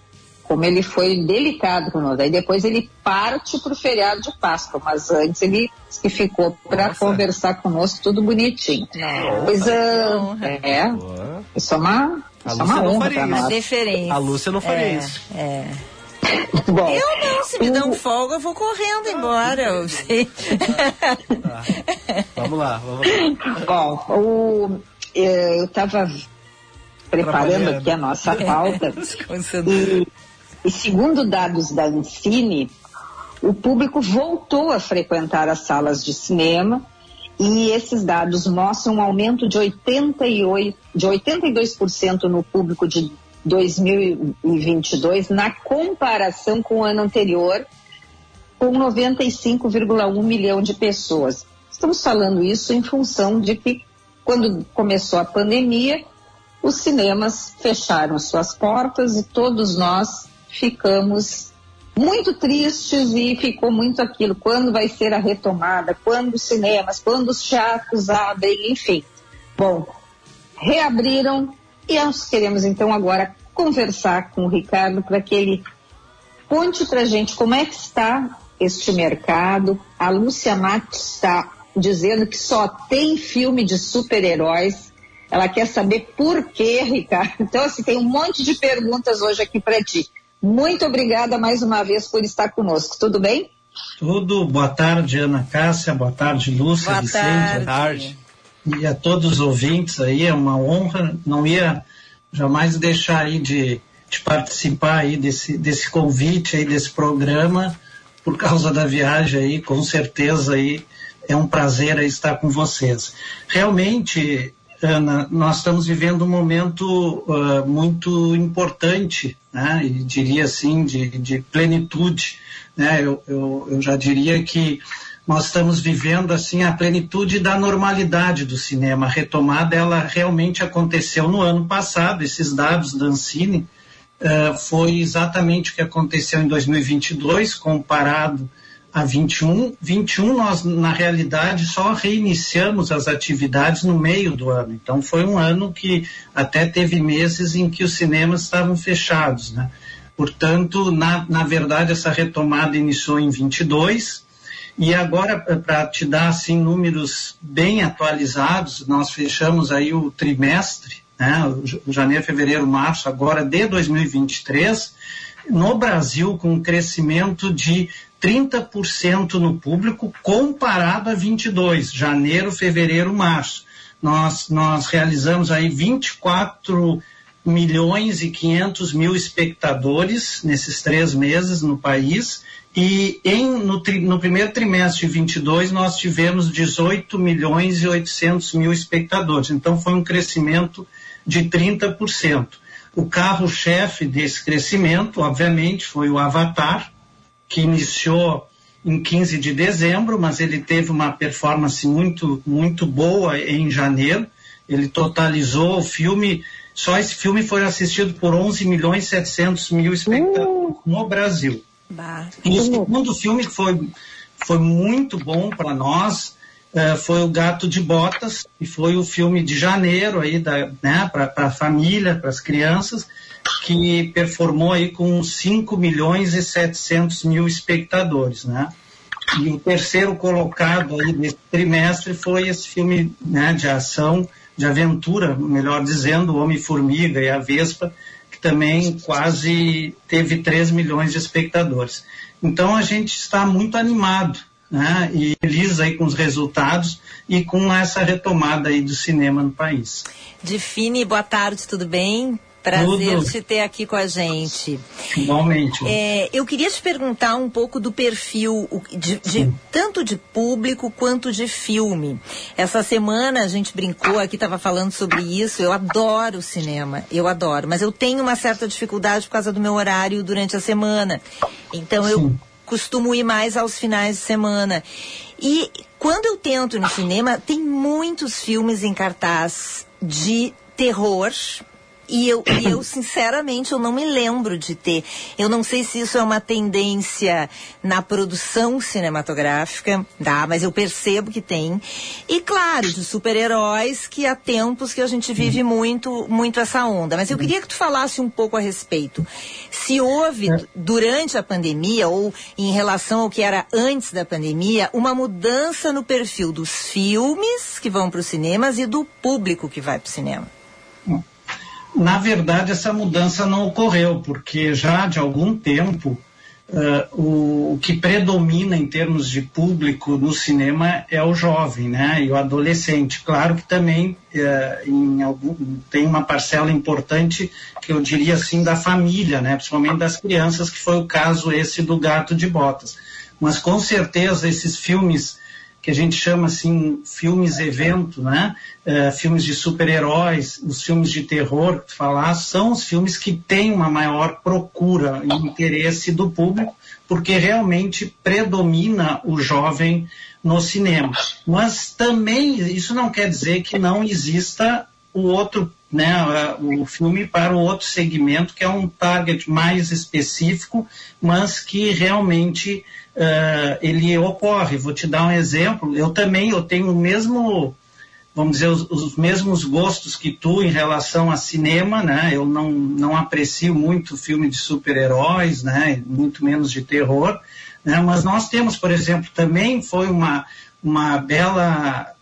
como ele foi delicado conosco. Aí depois ele parte para o feriado de Páscoa, mas antes ele que ficou para Nossa. conversar conosco tudo bonitinho. Não. Pois ah, honra. é, Boa. isso é uma, A é Lúcia uma não honra faria isso. Deferência. A Lúcia não faria É, isso. É. Bom, Eu não, se me o- dão folga, eu vou correndo embora. Eu sei. Vamos lá, vamos lá. Bom, o- eh, eu estava preparando aqui a nossa pauta e, e segundo dados da Ancine, o público voltou a frequentar as salas de cinema e esses dados mostram um aumento de 88, de 82% no público de 2022 na comparação com o ano anterior, com 95,1 milhão de pessoas. Estamos falando isso em função de que, quando começou a pandemia, os cinemas fecharam suas portas e todos nós ficamos muito tristes e ficou muito aquilo. Quando vai ser a retomada? Quando os cinemas? Quando os teatros abrem? Enfim. Bom, reabriram e nós queremos então agora conversar com o Ricardo para que ele conte para gente como é que está este mercado. A Lúcia Matos está dizendo que só tem filme de super-heróis. Ela quer saber por quê, Ricardo. Então, assim, tem um monte de perguntas hoje aqui para ti. Muito obrigada mais uma vez por estar conosco. Tudo bem? Tudo. Boa tarde, Ana Cássia. Boa tarde, Lúcia, Boa Vicente. tarde. Tarde. E a todos os ouvintes aí, é uma honra. Não ia jamais deixar aí de, de participar aí desse, desse convite aí, desse programa, por causa da viagem aí, com certeza aí é um prazer estar com vocês. Realmente, Ana, nós estamos vivendo um momento ah, muito importante, né? E diria assim, de, de plenitude, né? Eu, eu, eu já diria que nós estamos vivendo assim a plenitude da normalidade do cinema. A retomada ela realmente aconteceu no ano passado. Esses dados da Ancine eh, foi exatamente o que aconteceu em 2022 comparado a 21. 21 nós na realidade só reiniciamos as atividades no meio do ano. Então foi um ano que até teve meses em que os cinemas estavam fechados, né? Portanto, na, na verdade, essa retomada iniciou em 22 e agora, para te dar assim números bem atualizados, nós fechamos aí o trimestre, né, janeiro, fevereiro, março, agora de 2023, no Brasil com um crescimento de 30% no público comparado a 22, janeiro, fevereiro, março. Nós, nós realizamos aí 24 milhões e 500 mil espectadores nesses três meses no país e em, no, tri, no primeiro trimestre de 22 nós tivemos 18 milhões e 800 mil espectadores. Então foi um crescimento de 30%. O carro-chefe desse crescimento, obviamente, foi o Avatar, que iniciou em 15 de dezembro, mas ele teve uma performance muito, muito boa em janeiro. Ele totalizou o filme, só esse filme foi assistido por 11 milhões e 700 mil espectadores no Brasil. Bah. E o segundo filme foi, foi muito bom para nós eh, foi o Gato de Botas, e foi o filme de janeiro aí da, né, para a família, para as crianças, que performou aí com 5 milhões e 700 mil espectadores, né? E o terceiro colocado aí desse trimestre foi esse filme né, de ação, de aventura, melhor dizendo, o Homem-Formiga e a Vespa, que também quase teve 3 milhões de espectadores. Então a gente está muito animado né, e feliz aí com os resultados e com essa retomada aí do cinema no país. Define, boa tarde, tudo bem? Prazer Tudo. te ter aqui com a gente. Igualmente. É, eu queria te perguntar um pouco do perfil, de- de- tanto de público quanto de filme. Essa semana a gente brincou aqui, estava falando sobre isso. Eu adoro cinema, eu adoro, mas eu tenho uma certa dificuldade por causa do meu horário durante a semana. Então eu costumo ir mais aos finais de semana. E quando eu tento no cinema, tem muitos filmes em cartaz de terror. E eu, e eu, sinceramente, eu não me lembro de ter. Eu não sei se isso é uma tendência na produção cinematográfica, tá? Mas eu percebo que tem. E, claro, de super-heróis, que há tempos que a gente vive muito, muito essa onda. Mas eu queria que tu falasse um pouco a respeito. Se houve, durante a pandemia, ou em relação ao que era antes da pandemia, uma mudança no perfil dos filmes que vão para os cinemas e do público que vai para o cinema. Na verdade, essa mudança não ocorreu, porque já de algum tempo eh, o, o que predomina em termos de público no cinema é o jovem, né? E o adolescente. Claro que também em algum, tem uma parcela importante que eu diria assim da família, né? Principalmente das crianças, que foi o caso esse do Gato de Botas. Mas com certeza esses filmes que a gente chama assim filmes evento, né? Eh, filmes de super-heróis, os filmes de terror que tu falar, são os filmes que têm uma maior procura e interesse do público, porque realmente predomina o jovem no cinema. Mas também isso não quer dizer que não exista o outro, né, o filme para o outro segmento que é um target mais específico, mas que realmente eh, ele ocorre. Vou te dar um exemplo. Eu também eu tenho o mesmo, vamos dizer, os, os mesmos gostos que tu em relação a cinema, né? Eu não, não aprecio muito filme de super-heróis, né? Muito menos de terror, né? Mas nós temos, por exemplo, também foi uma uma bela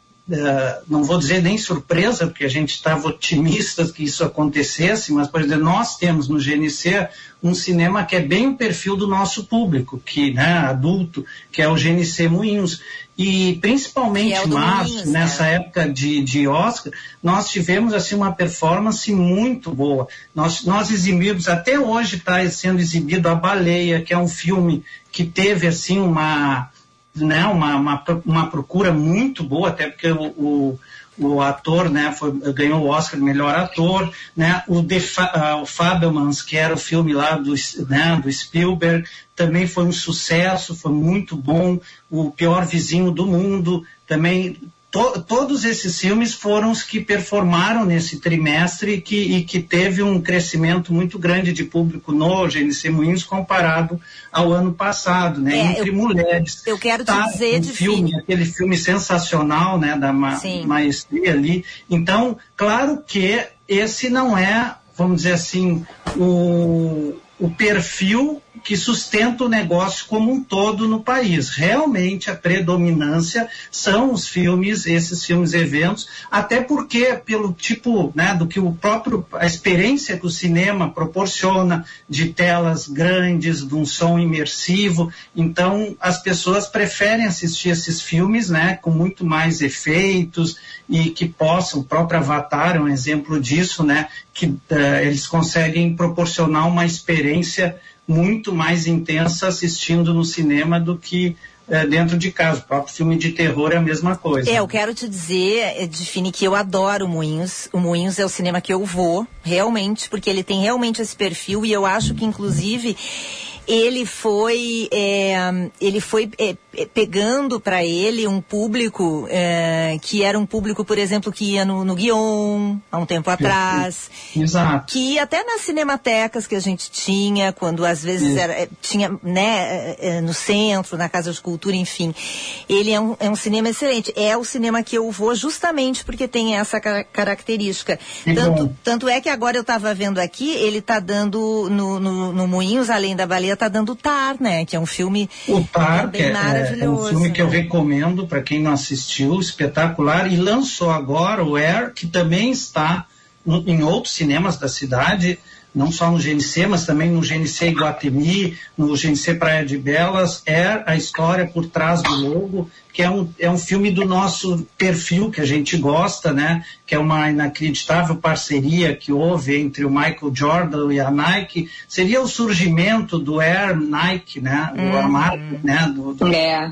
não vou dizer nem surpresa, porque a gente estava otimista que isso acontecesse, mas, por exemplo, nós temos no GNC um cinema que é bem o perfil do nosso público, que, né, adulto, que é o GNC Moinhos. E principalmente é março, Moinhos, né? nessa época de, de Oscar, nós tivemos assim uma performance muito boa. Nós, nós exibimos, até hoje está sendo exibido A Baleia, que é um filme que teve assim uma né, uma, uma, uma procura muito boa, até porque o, o, o ator né, foi, ganhou o Oscar de melhor ator, né, o, ah, o Fabelmans, que era o filme lá do, né, do Spielberg, também foi um sucesso, foi muito bom, o Pior Vizinho do Mundo, também to- todos esses filmes foram os que performaram nesse trimestre e que, e que teve um crescimento muito grande de público no GNC Moinhos comparado ao ano passado, né? É, Entre eu- mulheres. eu quero te Tá, dizer um de filme, aquele filme sensacional, né? Da ma Sim. maestria ali. Então, claro que esse não é, vamos dizer assim, o, o perfil que sustenta o negócio como um todo no país. Realmente a predominância são os filmes, esses filmes eventos, até porque pelo tipo, né, do que o próprio a experiência que o cinema proporciona de telas grandes, de um som imersivo, então as pessoas preferem assistir esses filmes, né, com muito mais efeitos e que possam, o próprio Avatar é um exemplo disso, né, que uh, eles conseguem proporcionar uma experiência muito mais intensa assistindo no cinema do que uh, dentro de casa. O próprio filme de terror é a mesma coisa. É, eu quero te dizer, Define, que eu adoro o Moinhos. O Moinhos é o cinema que eu vou, realmente, porque ele tem realmente esse perfil e eu acho que, inclusive, ele foi é, ele foi é, pegando para ele um público é, que era um público, por exemplo, que ia no, no Guion há um tempo atrás, Exato. que até nas cinematecas que a gente tinha, quando às vezes era, é, tinha né, é, no centro, na Casa de Cultura, enfim. Ele é um, é um cinema excelente. É o cinema que eu vou justamente porque tem essa ca- característica. Tanto, bom. tanto é que agora eu estava vendo aqui, ele está dando no, no, no Moinhos, além da baleia, está dando Tar, né? Que é um filme O Tar, que é, é um filme que eu recomendo para quem não assistiu, espetacular. E lançou agora o Air, que também está no- em outros cinemas da cidade, não só no GNC, mas também no GNC Iguatemi, no GNC Praia de Belas. Air, a história por trás do logo, que é um, é um filme do nosso perfil que a gente gosta, né? Que é uma inacreditável parceria que houve entre o Michael Jordan e a Nike. Seria o surgimento do Air Nike, né? Do Uhum. armário, né? Do, do- É.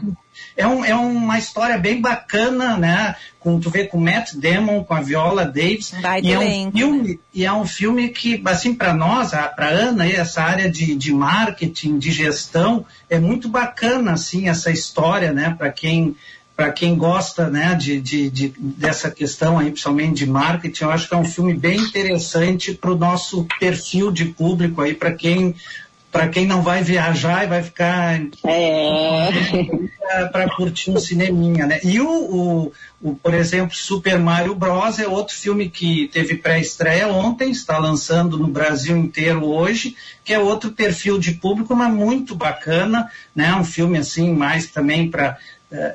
é, um, é uma história bem bacana, né? Com, tu vê com Matt Damon, com a Viola Davis. Baita E é, um filme, e é um filme que, assim, para nós, para Ana, aí, essa área de, de marketing, de gestão, é muito bacana, assim, essa história, né? Para quem para quem gosta né, de, de, de- dessa questão aí, principalmente de marketing, eu acho que é um filme bem interessante para o nosso perfil de público aí, para quem para quem não vai viajar e vai ficar É. para curtir um cineminha, né? E o, o, o, por exemplo, Super Mario Bros. é outro filme que teve pré-estreia ontem, está lançando no Brasil inteiro hoje, que é outro perfil de público, mas muito bacana, né? Um filme assim, mais também para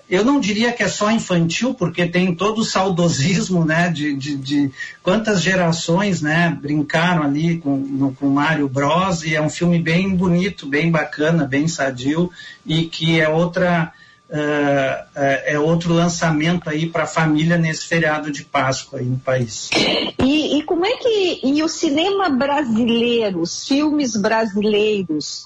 eu não diria que é só infantil, porque tem todo o saudosismo, né, de, de, de quantas gerações, né, brincaram ali com, no, com Mario Bros. E é um filme bem bonito, bem bacana, bem sadio e que é outra eh, é outro lançamento aí para a família nesse feriado de Páscoa aí no país. E, e como é que e o cinema brasileiro, os filmes brasileiros,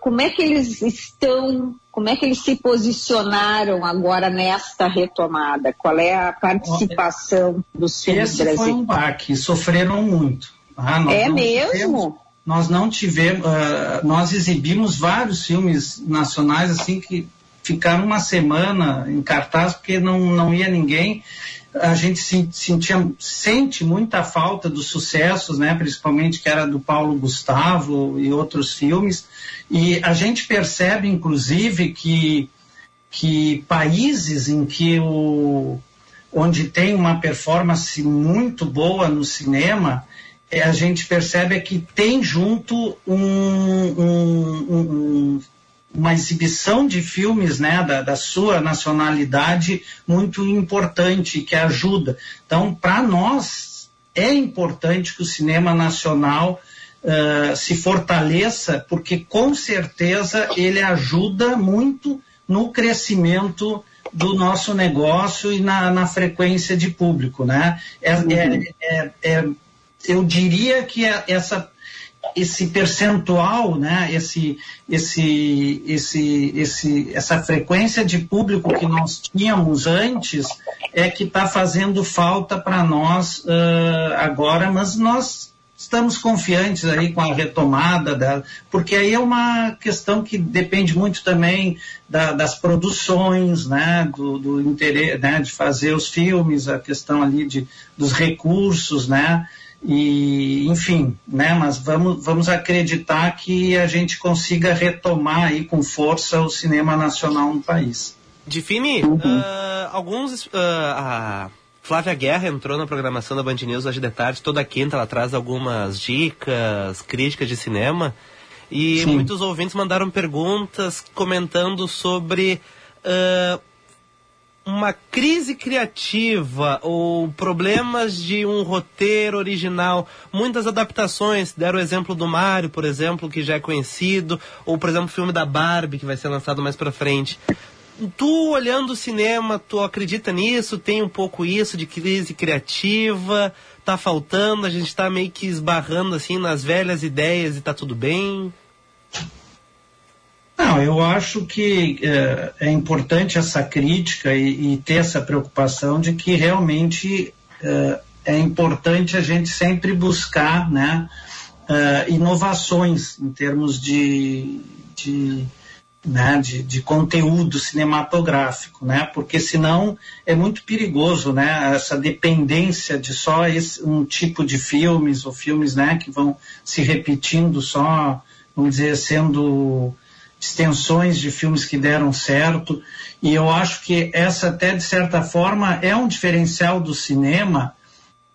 como é que eles estão, como é que eles se posicionaram agora nesta retomada? Qual é a participação dos filmes Esse foi um brasileiros? baque, sofreram muito. Nós É mesmo? tivemos- nós não tivemos, ah, nós exibimos vários filmes nacionais assim que ficaram uma semana em cartaz porque não, não ia ninguém. A gente se- sentia, sente muita falta dos sucessos, né, principalmente que era do Paulo Gustavo e outros filmes. E a gente percebe, inclusive, que, que países em que o, onde tem uma performance muito boa no cinema, eh, a gente percebe é que tem junto um- um- um- uma exibição de filmes né, da, da sua nacionalidade muito importante, que ajuda. Então, para nós, é importante que o cinema nacional eh, se fortaleça, porque com certeza ele ajuda muito no crescimento do nosso negócio e na, na frequência de público, né? É, é- é- é- eu diria que é- essa esse percentual, né, esse, esse, esse, esse, essa frequência de público que nós tínhamos antes é que está fazendo falta para nós ah, agora, mas nós estamos confiantes aí com a retomada da, porque aí é uma questão que depende muito também da- das produções, né, do, do interesse, né, de fazer os filmes, a questão ali de, dos recursos, né, e enfim, né, mas vamos, vamos acreditar que a gente consiga retomar aí com força o cinema nacional no país. Define, ah, alguns. ah, a Flávia Guerra entrou na programação da Band News hoje de tarde, toda quinta ela traz algumas dicas, críticas de cinema. E Sim. muitos ouvintes mandaram perguntas comentando sobre ah, uma crise criativa ou problemas de um roteiro original. Muitas adaptações, deram o exemplo do Mario, por exemplo, que já é conhecido, ou por exemplo o filme da Barbie, que vai ser lançado mais pra frente. Tu olhando o cinema, tu acredita nisso? Tem um pouco isso de crise criativa? Tá faltando? A gente tá meio que esbarrando assim nas velhas ideias e tá tudo bem? Não, eu acho que eh, é importante essa crítica e, e ter essa preocupação de que realmente eh, é importante a gente sempre buscar né, eh, inovações em termos de, de, né, de, de conteúdo cinematográfico, né, porque senão é muito perigoso né, essa dependência de só esse, um tipo de filmes ou filmes né, que vão se repetindo só, vamos dizer, sendo extensões de filmes que deram certo, e eu acho que essa até de certa forma é um diferencial do cinema,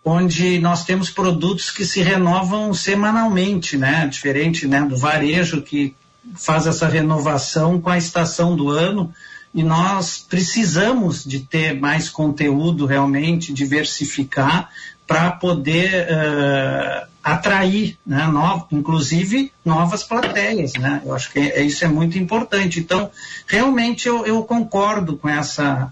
onde nós temos produtos que se renovam semanalmente, né? Diferente, né, do varejo que faz essa renovação com a estação do ano, e nós precisamos de ter mais conteúdo realmente, diversificar para poder eh, atrair, né, no- inclusive novas plateias, né? Eu acho que é- isso é muito importante. Então, realmente eu, eu concordo com essa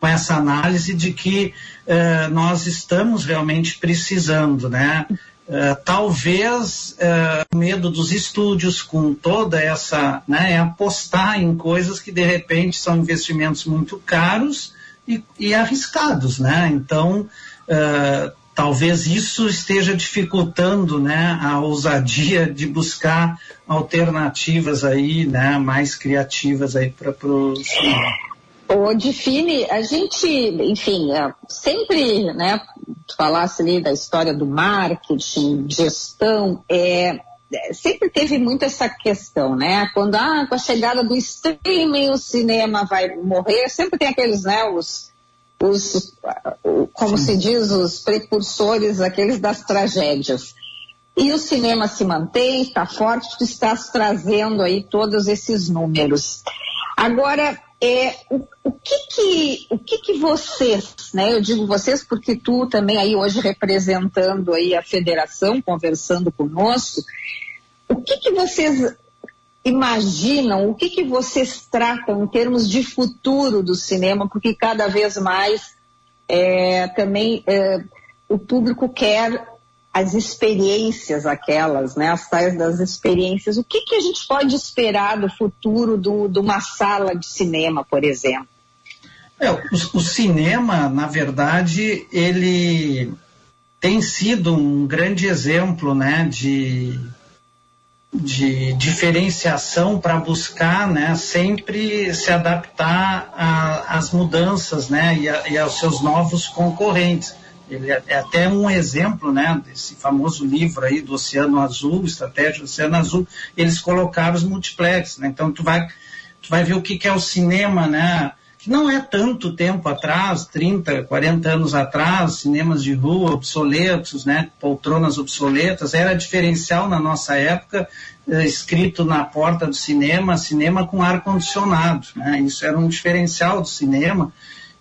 com essa análise de que eh, nós estamos realmente precisando, né? Eh, talvez eh, o medo dos estúdios com toda essa, né, é apostar em coisas que de repente são investimentos muito caros e, e arriscados, né? Então, eh, talvez isso esteja dificultando, né, a ousadia de buscar alternativas aí, né, mais criativas aí para o cinema. O define, a gente, enfim, é, sempre, né, tu falasse ali da história do marketing, gestão, é, é, sempre teve muito essa questão, né? Quando ah, com a chegada do streaming o cinema vai morrer, sempre tem aqueles, né, os, os como se diz, os precursores, aqueles das tragédias. E o cinema se mantém, está forte, tu estás trazendo aí todos esses números. Agora, é, o, o que que, o que que vocês, né, eu digo vocês porque tu também aí hoje representando aí a federação, conversando conosco, o que que vocês imaginam, o que que vocês tratam em termos de futuro do cinema, porque cada vez mais é, também é, o público quer as experiências aquelas, né, as tais das experiências. O que, que a gente pode esperar do futuro do- de uma sala de cinema, por exemplo? É, o, o cinema, na verdade, ele tem sido um grande exemplo né, de, de diferenciação para buscar né, sempre se adaptar às mudanças né, e, a- e aos seus novos concorrentes. Ele é, é até um exemplo né, desse famoso livro aí do Oceano Azul, Estratégia do Oceano Azul, eles colocaram os multiplex. Né, então, tu vai, tu vai ver o que, que é o cinema, né? que não é tanto tempo atrás, 30, 40 anos atrás, cinemas de rua obsoletos, né, poltronas obsoletas, era diferencial na nossa época, eh, escrito na porta do cinema, cinema com ar-condicionado, né, isso era um diferencial do cinema,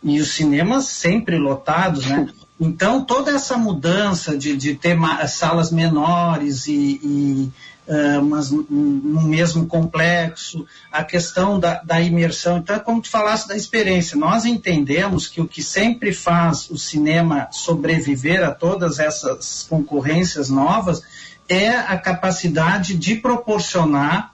e os cinemas sempre lotados, né, então toda essa mudança de, de ter salas menores e, e ah, mas no mesmo complexo, a questão da, da imersão. Então, é como tu falasse da experiência. Nós entendemos que o que sempre faz o cinema sobreviver a todas essas concorrências novas é a capacidade de proporcionar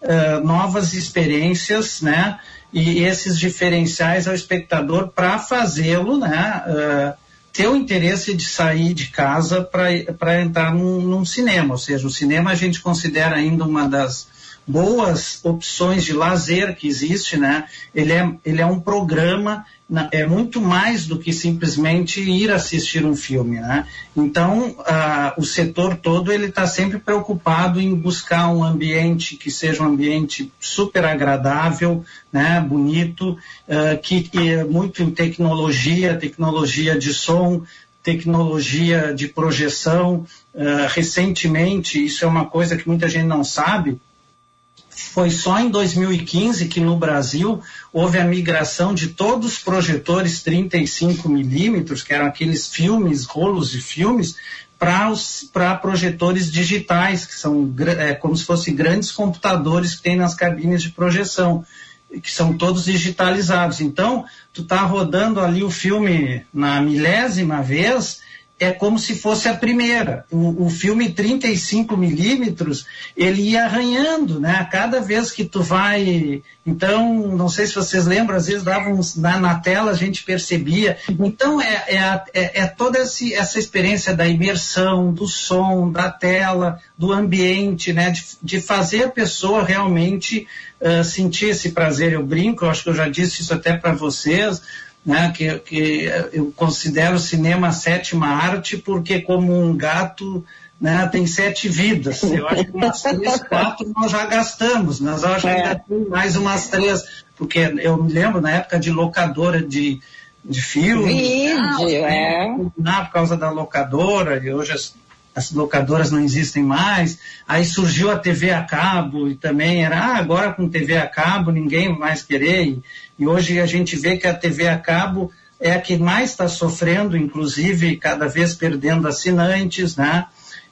ah, novas experiências, né? E esses diferenciais ao espectador para fazê-lo, né? ah, ter o interesse de sair de casa para entrar num, num cinema. Ou seja, o cinema a gente considera ainda uma das boas opções de lazer que existe, né? Ele é, ele é um programa, é muito mais do que simplesmente ir assistir um filme, né? Então, ah, o setor todo ele está sempre preocupado em buscar um ambiente que seja um ambiente super agradável, né? Bonito, ah, que, que é muito em tecnologia, tecnologia de som, tecnologia de projeção. Ah, recentemente, isso é uma coisa que muita gente não sabe, foi só em 2015 que no Brasil houve a migração de todos os projetores 35 milímetros, que eram aqueles filmes, rolos de filmes, para projetores digitais, que são é, como se fossem grandes computadores que tem nas cabines de projeção, que são todos digitalizados. Então, tu tá rodando ali o filme na milésima vez, é como se fosse a primeira. O, o filme 35 milímetros, ele ia arranhando, né? Cada vez que tu vai. Então, não sei se vocês lembram, às vezes davam na, na tela a gente percebia. Então, é, é, a- é- é toda esse- essa experiência da imersão, do som, da tela, do ambiente, né? De, de fazer a pessoa realmente ah, sentir esse prazer. Eu brinco, eu acho que eu já disse isso até para vocês né, que, que eu considero o cinema a sétima arte porque como um gato né, tem sete vidas. Eu acho que umas três, quatro nós já gastamos, mas eu acho que ainda tem mais umas três, porque eu me lembro na época de locadora de, de filme. Vídeo, é. Não, por causa da locadora, e hoje as, as locadoras não existem mais. Aí surgiu a TV a cabo e também era, ah, agora com TV a cabo ninguém mais querer. E, e hoje a gente vê que a TV a cabo é a que mais está sofrendo, inclusive cada vez perdendo assinantes, né?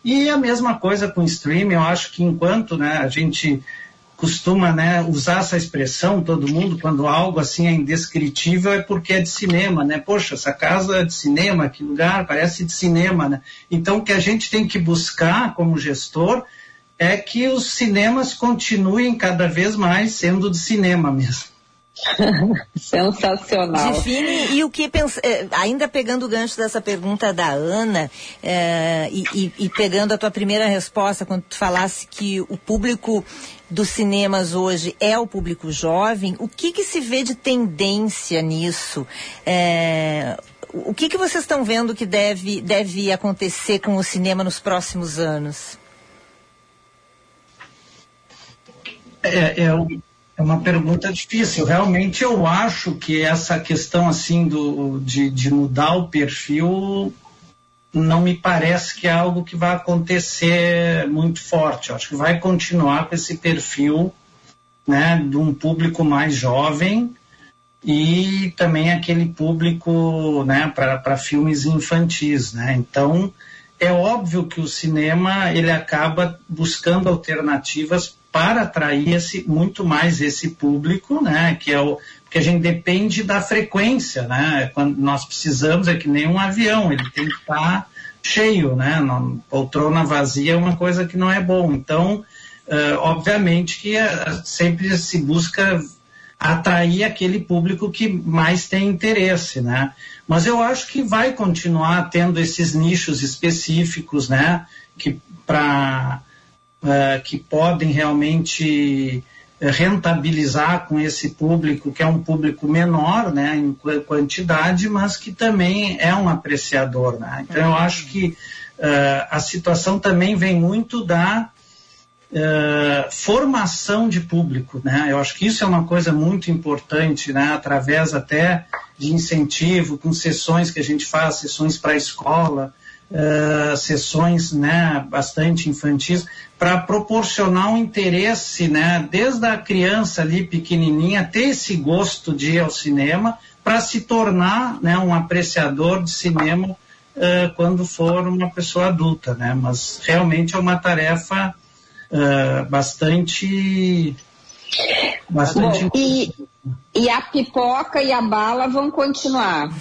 E a mesma coisa com o streaming, eu acho que enquanto né, a gente costuma né, usar essa expressão, todo mundo, quando algo assim é indescritível, é porque é de cinema, né? Poxa, essa casa é de cinema, que lugar, parece de cinema, né? Então, o que a gente tem que buscar como gestor é que os cinemas continuem cada vez mais sendo de cinema mesmo. Sensacional. Define e o que pensa, eh, ainda pegando o gancho dessa pergunta da Ana eh, e, e- e pegando a tua primeira resposta quando tu falasse que o público dos cinemas hoje é o público jovem, o que que se vê de tendência nisso? Eh, o que que vocês estão vendo que deve deve acontecer com o cinema nos próximos anos? É, é, é uma pergunta difícil. Realmente eu acho que essa questão assim do, de, de mudar o perfil não me parece que é algo que vai acontecer muito forte. Eu acho que vai continuar com esse perfil né, de um público mais jovem e também aquele público né, para filmes infantis. Né? Então, é óbvio que o cinema ele acaba buscando alternativas para atrair esse, muito mais esse público, né, que é o porque a gente depende da frequência, né? Quando nós precisamos é que nem um avião, ele tem que estar cheio, né? Não, poltrona vazia é uma coisa que não é bom. Então, eh, obviamente que eh, sempre se busca atrair aquele público que mais tem interesse, né? Mas eu acho que vai continuar tendo esses nichos específicos, né? Que para que podem realmente eh, rentabilizar com esse público que é um público menor, né, em qu- quantidade, mas que também é um apreciador, né? Então eu acho que eh, a situação também vem muito da eh, formação de público, né? Eu acho que isso é uma coisa muito importante, né? Através até de incentivo, com sessões que a gente faz, sessões para a escola, eh, sessões, né? Bastante infantis, para proporcionar um interesse, né? Desde a criança ali pequenininha ter esse gosto de ir ao cinema, para se tornar, né? Um apreciador de cinema eh, quando for uma pessoa adulta, né? Mas realmente é uma tarefa eh, bastante bastante Bom, e, e a pipoca e a bala vão continuar.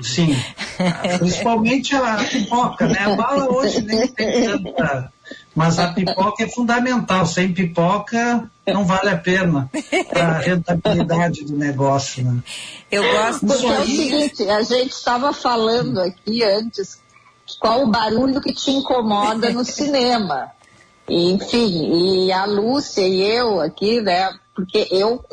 Sim principalmente a pipoca né a bala hoje nem tem tanta mas a pipoca é fundamental sem pipoca não vale a pena para a rentabilidade do negócio né? Eu gosto Porque é o de seguinte, a gente estava falando aqui antes qual o barulho que te incomoda no cinema. E, enfim, e a Lúcia e eu aqui, né? Porque eu,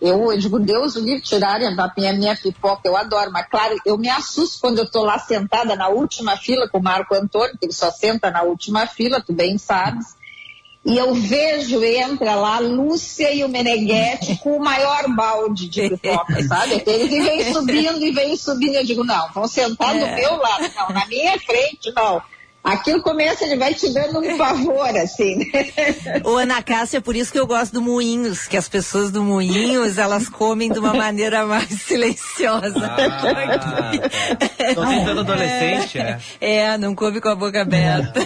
eu, eu digo, Deus o livre tirarem a minha, minha pipoca, eu adoro, mas claro, eu me assusto quando eu estou lá sentada na última fila com o Marco Antônio, que ele só senta na última fila, tu bem sabes. E eu vejo, entra lá Lúcia e o Meneghetti com o maior balde de pipoca, sabe? Aquele que vem subindo e vem subindo. Eu digo, não, vão sentar do É. meu lado, não, na minha frente, não. Aquilo começa, ele vai te dando um pavor, assim, né? Ô, Ana Cássia, é por isso que eu gosto do Moinhos, que as pessoas do Moinhos, elas comem de uma maneira mais silenciosa. Ah, tá. Tô tentando adolescente, é. É, não come com a boca aberta.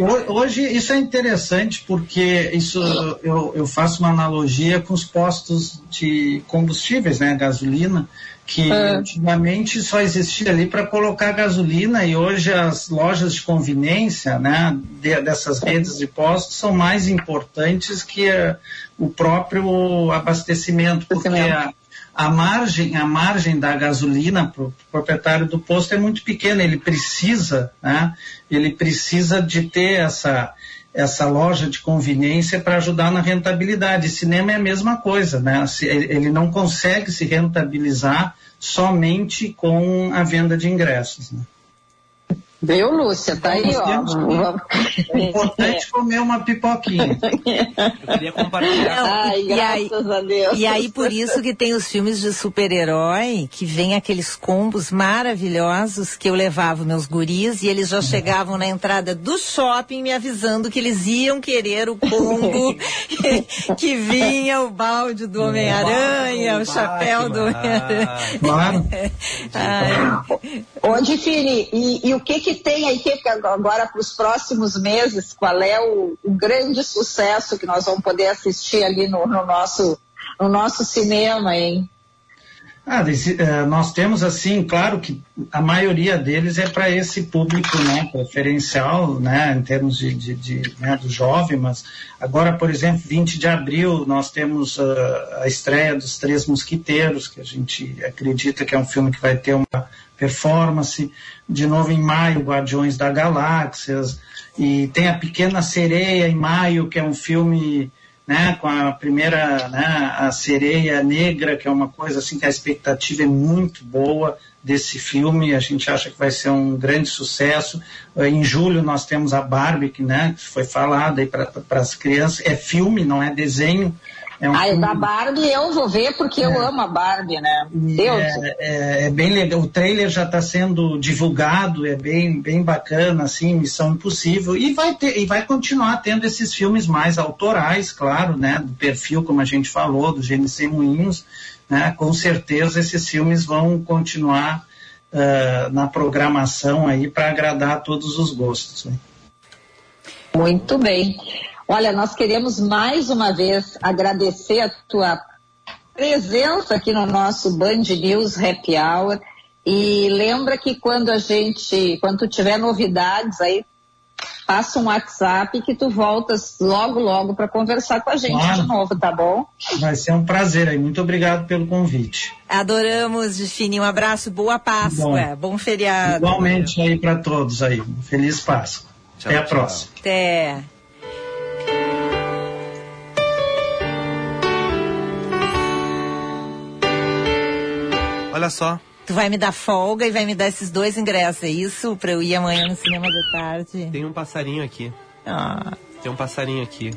Ho- Hoje isso é interessante porque isso eu, eu faço uma analogia com os postos de combustíveis, né, gasolina, que antigamente só existia ali para colocar gasolina e hoje as lojas de conveniência, né, de- dessas redes de postos são mais importantes que eh, o próprio abastecimento, porque a, a margem, a margem da gasolina para o proprietário do posto é muito pequena. Ele precisa, né? Ele precisa de ter essa essa loja de conveniência para ajudar na rentabilidade. Cinema é a mesma coisa, né? Ele não consegue se rentabilizar somente com a venda de ingressos. Né? Viu, Lúcia? Tá aí, ó. É importante comer uma pipoquinha. Eu queria compartilhar. Ai, e, aí, graças a Deus. e aí, por isso que tem os filmes de super-herói, que vem aqueles combos maravilhosos que eu levava meus guris e eles já chegavam na entrada do shopping me avisando que eles iam querer o combo que vinha o balde do Homem-Aranha, o chapéu do Homem-Aranha. Claro. Ô, Difine, e, e o que que tem aí que agora para os próximos meses? Qual é o, o grande sucesso que nós vamos poder assistir ali no, no nosso, no nosso cinema, hein? Ah, eh, nós temos assim, claro que a maioria deles é para esse público, né, preferencial, né, em termos de, de, de, né, do jovem, mas agora, por exemplo, 20 de abril nós temos ah, a estreia dos Três Mosquiteiros, que a gente acredita que é um filme que vai ter uma performance. De novo em maio, Guardiões da Galáxias, e tem a Pequena Sereia em maio, que é um filme né, com a primeira, né, a sereia negra, que é uma coisa assim que a expectativa é muito boa desse filme, a gente acha que vai ser um grande sucesso. Eh, Em julho nós temos a Barbie, que, né, que foi falada para as crianças, é filme, não é desenho. É um Ah, filme- da Barbie eu vou ver porque eu amo a Barbie, né? Deus. é, é- é bem legal. O trailer já está sendo divulgado, é bem, bem bacana, assim, Missão Impossível. E vai ter, e vai continuar tendo esses filmes mais autorais, claro, né? Do perfil, como a gente falou, do GNC Moinhos, né? Com certeza esses filmes vão continuar ah, na programação aí para agradar a todos os gostos. né? Muito bem. Olha, nós queremos mais uma vez agradecer a tua presença aqui no nosso Band News Happy Hour. E lembra que quando a gente, quando tu tiver novidades aí, passa um WhatsApp que tu voltas logo, logo para conversar com a gente Claro. de novo, tá bom? Vai ser um prazer aí. Muito obrigado pelo convite. adoramos, Difine. Um abraço, boa Páscoa, bom, feriado. Igualmente aí para todos aí. Feliz Páscoa. Tchau, Até a tchau. próxima. Até. Olha só. Tu vai me dar folga e vai me dar esses dois ingressos, é isso? Pra eu ir amanhã no cinema de tarde? Tem um passarinho aqui. Ah. Tem um passarinho aqui.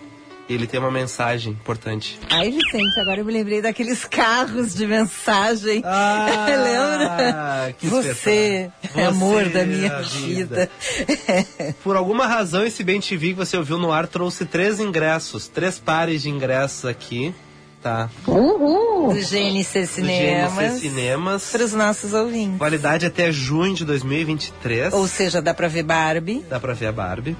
Ele tem uma mensagem importante. Ai, Vicente, agora eu me lembrei daqueles carros de mensagem. Ah, Lembra? que Você, espetáculo. amor Você da é minha vida. vida. Por alguma razão, esse Bem TV que você ouviu no ar trouxe três ingressos, três pares de ingressos aqui, tá? Uhul! Do GNC Do Cinemas. GNC Cinemas. Para os nossos ouvintes. Validade até junho de 2023. Ou seja, dá pra ver Barbie. Dá pra ver a Barbie.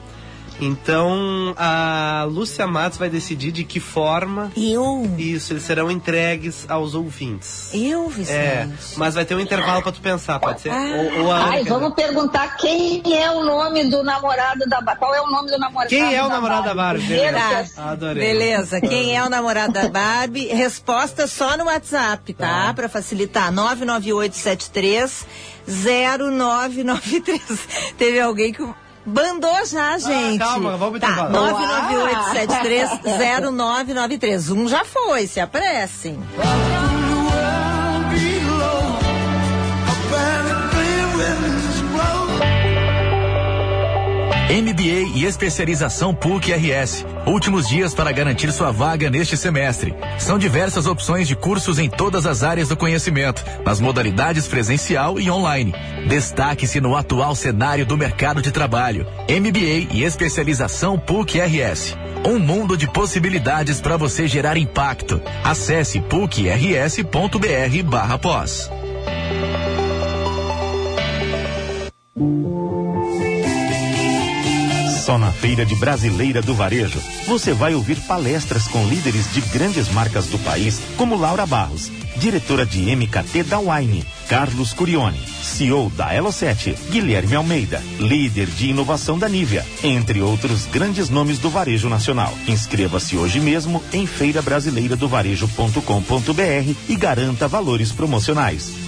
Então, a Lúcia Matos vai decidir de que forma Eu? isso, eles serão entregues aos ouvintes. Eu, Vicente? É, mas vai ter um intervalo pra tu pensar, pode ser? Ah. Ou, ou Ai, quer vamos perguntar quem é o nome do namorado da Barbie. Qual é o nome do namorado Quem é o da namorado da Barbie? Que- Adorei. Beleza, quem é o namorado da Barbie? Resposta só no WhatsApp, tá? Tá. Pra facilitar. 99873 0993. Teve alguém que bandou já, gente. Ah, calma, vamos Tá, intervalo. 99873 0993. Um já foi, se apressem. MBA e especialização PUC RS. Últimos dias para garantir sua vaga neste semestre. São diversas opções de cursos em todas as áreas do conhecimento, nas modalidades presencial e online. Destaque-se no atual cenário do mercado de trabalho. MBA e especialização PUC RS. Um mundo de possibilidades para você gerar impacto. Acesse pucrs.br barra pós. Só na Feira de Brasileira do Varejo, você vai ouvir palestras com líderes de grandes marcas do país, como Laura Barros, diretora de MKT da Wine, Carlos Curione, CEO da Elo7, Guilherme Almeida, líder de inovação da Nivea, entre outros grandes nomes do varejo nacional. Inscreva-se hoje mesmo em feirabrasileiradovarejo.com.br e garanta valores promocionais.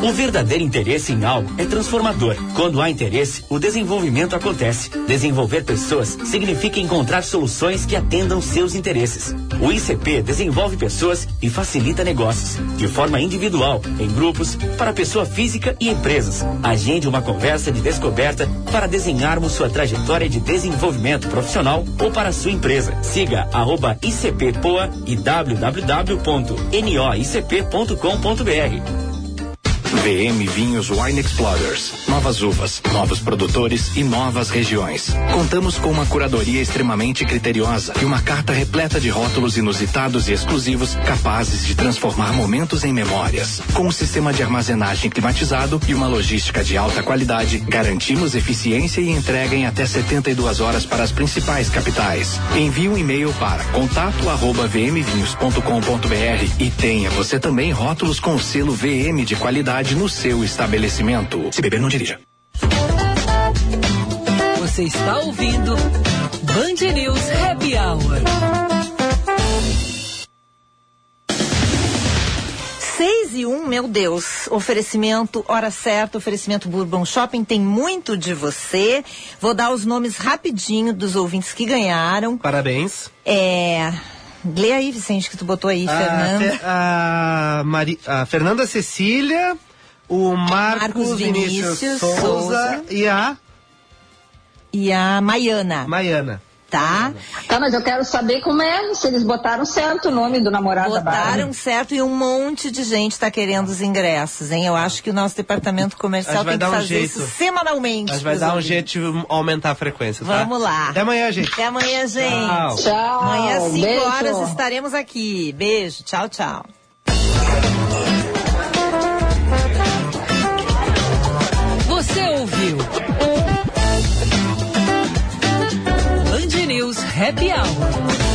O verdadeiro interesse em algo é transformador. Quando há interesse, o desenvolvimento acontece. Desenvolver pessoas significa encontrar soluções que atendam seus interesses. O ICP desenvolve pessoas e facilita negócios, de forma individual, em grupos, para pessoa física e empresas. Agende uma conversa de descoberta para desenharmos sua trajetória de desenvolvimento profissional ou para sua empresa. Siga ICPPoa e www.noicp.com.br. VM Vinhos Wine Explorers. Novas uvas, novos produtores e novas regiões. Contamos com uma curadoria extremamente criteriosa e uma carta repleta de rótulos inusitados e exclusivos capazes de transformar momentos em memórias. Com um sistema de armazenagem climatizado e uma logística de alta qualidade, garantimos eficiência e entrega em até 72 horas para as principais capitais. Envie um e-mail para contato@vmvinhos.com.br e tenha você também rótulos com o selo VM de qualidade no seu estabelecimento. Se beber, não dirija. Você está ouvindo Band News Happy Hour. Seis e um, meu Deus. Oferecimento, hora certa, oferecimento Bourbon Shopping tem muito de você. Vou dar os nomes rapidinho dos ouvintes que ganharam. Parabéns. É. Lê aí, Vicente, que tu botou aí, A, Fernanda. Fe- a, Mari- a Fernanda Cecília, o Marcos, Marcos Vinícius, Vinícius Souza, Souza. e a E a Maiana. Maiana. Tá? Tá, mas eu quero saber como é, se eles botaram certo o nome do namorado da Botaram Bárbara. certo e um monte de gente está querendo os ingressos, hein? Eu acho que o nosso departamento comercial tem que dar um fazer jeito. isso semanalmente. A gente vai dar um jeito de aumentar a frequência, tá? Vamos lá. Até amanhã, gente. Até amanhã, gente. Tchau. Tchau, Amanhã às 5 beijo. horas estaremos aqui. Beijo. Tchau, tchau. Você ouviu? Band News Happy Hour.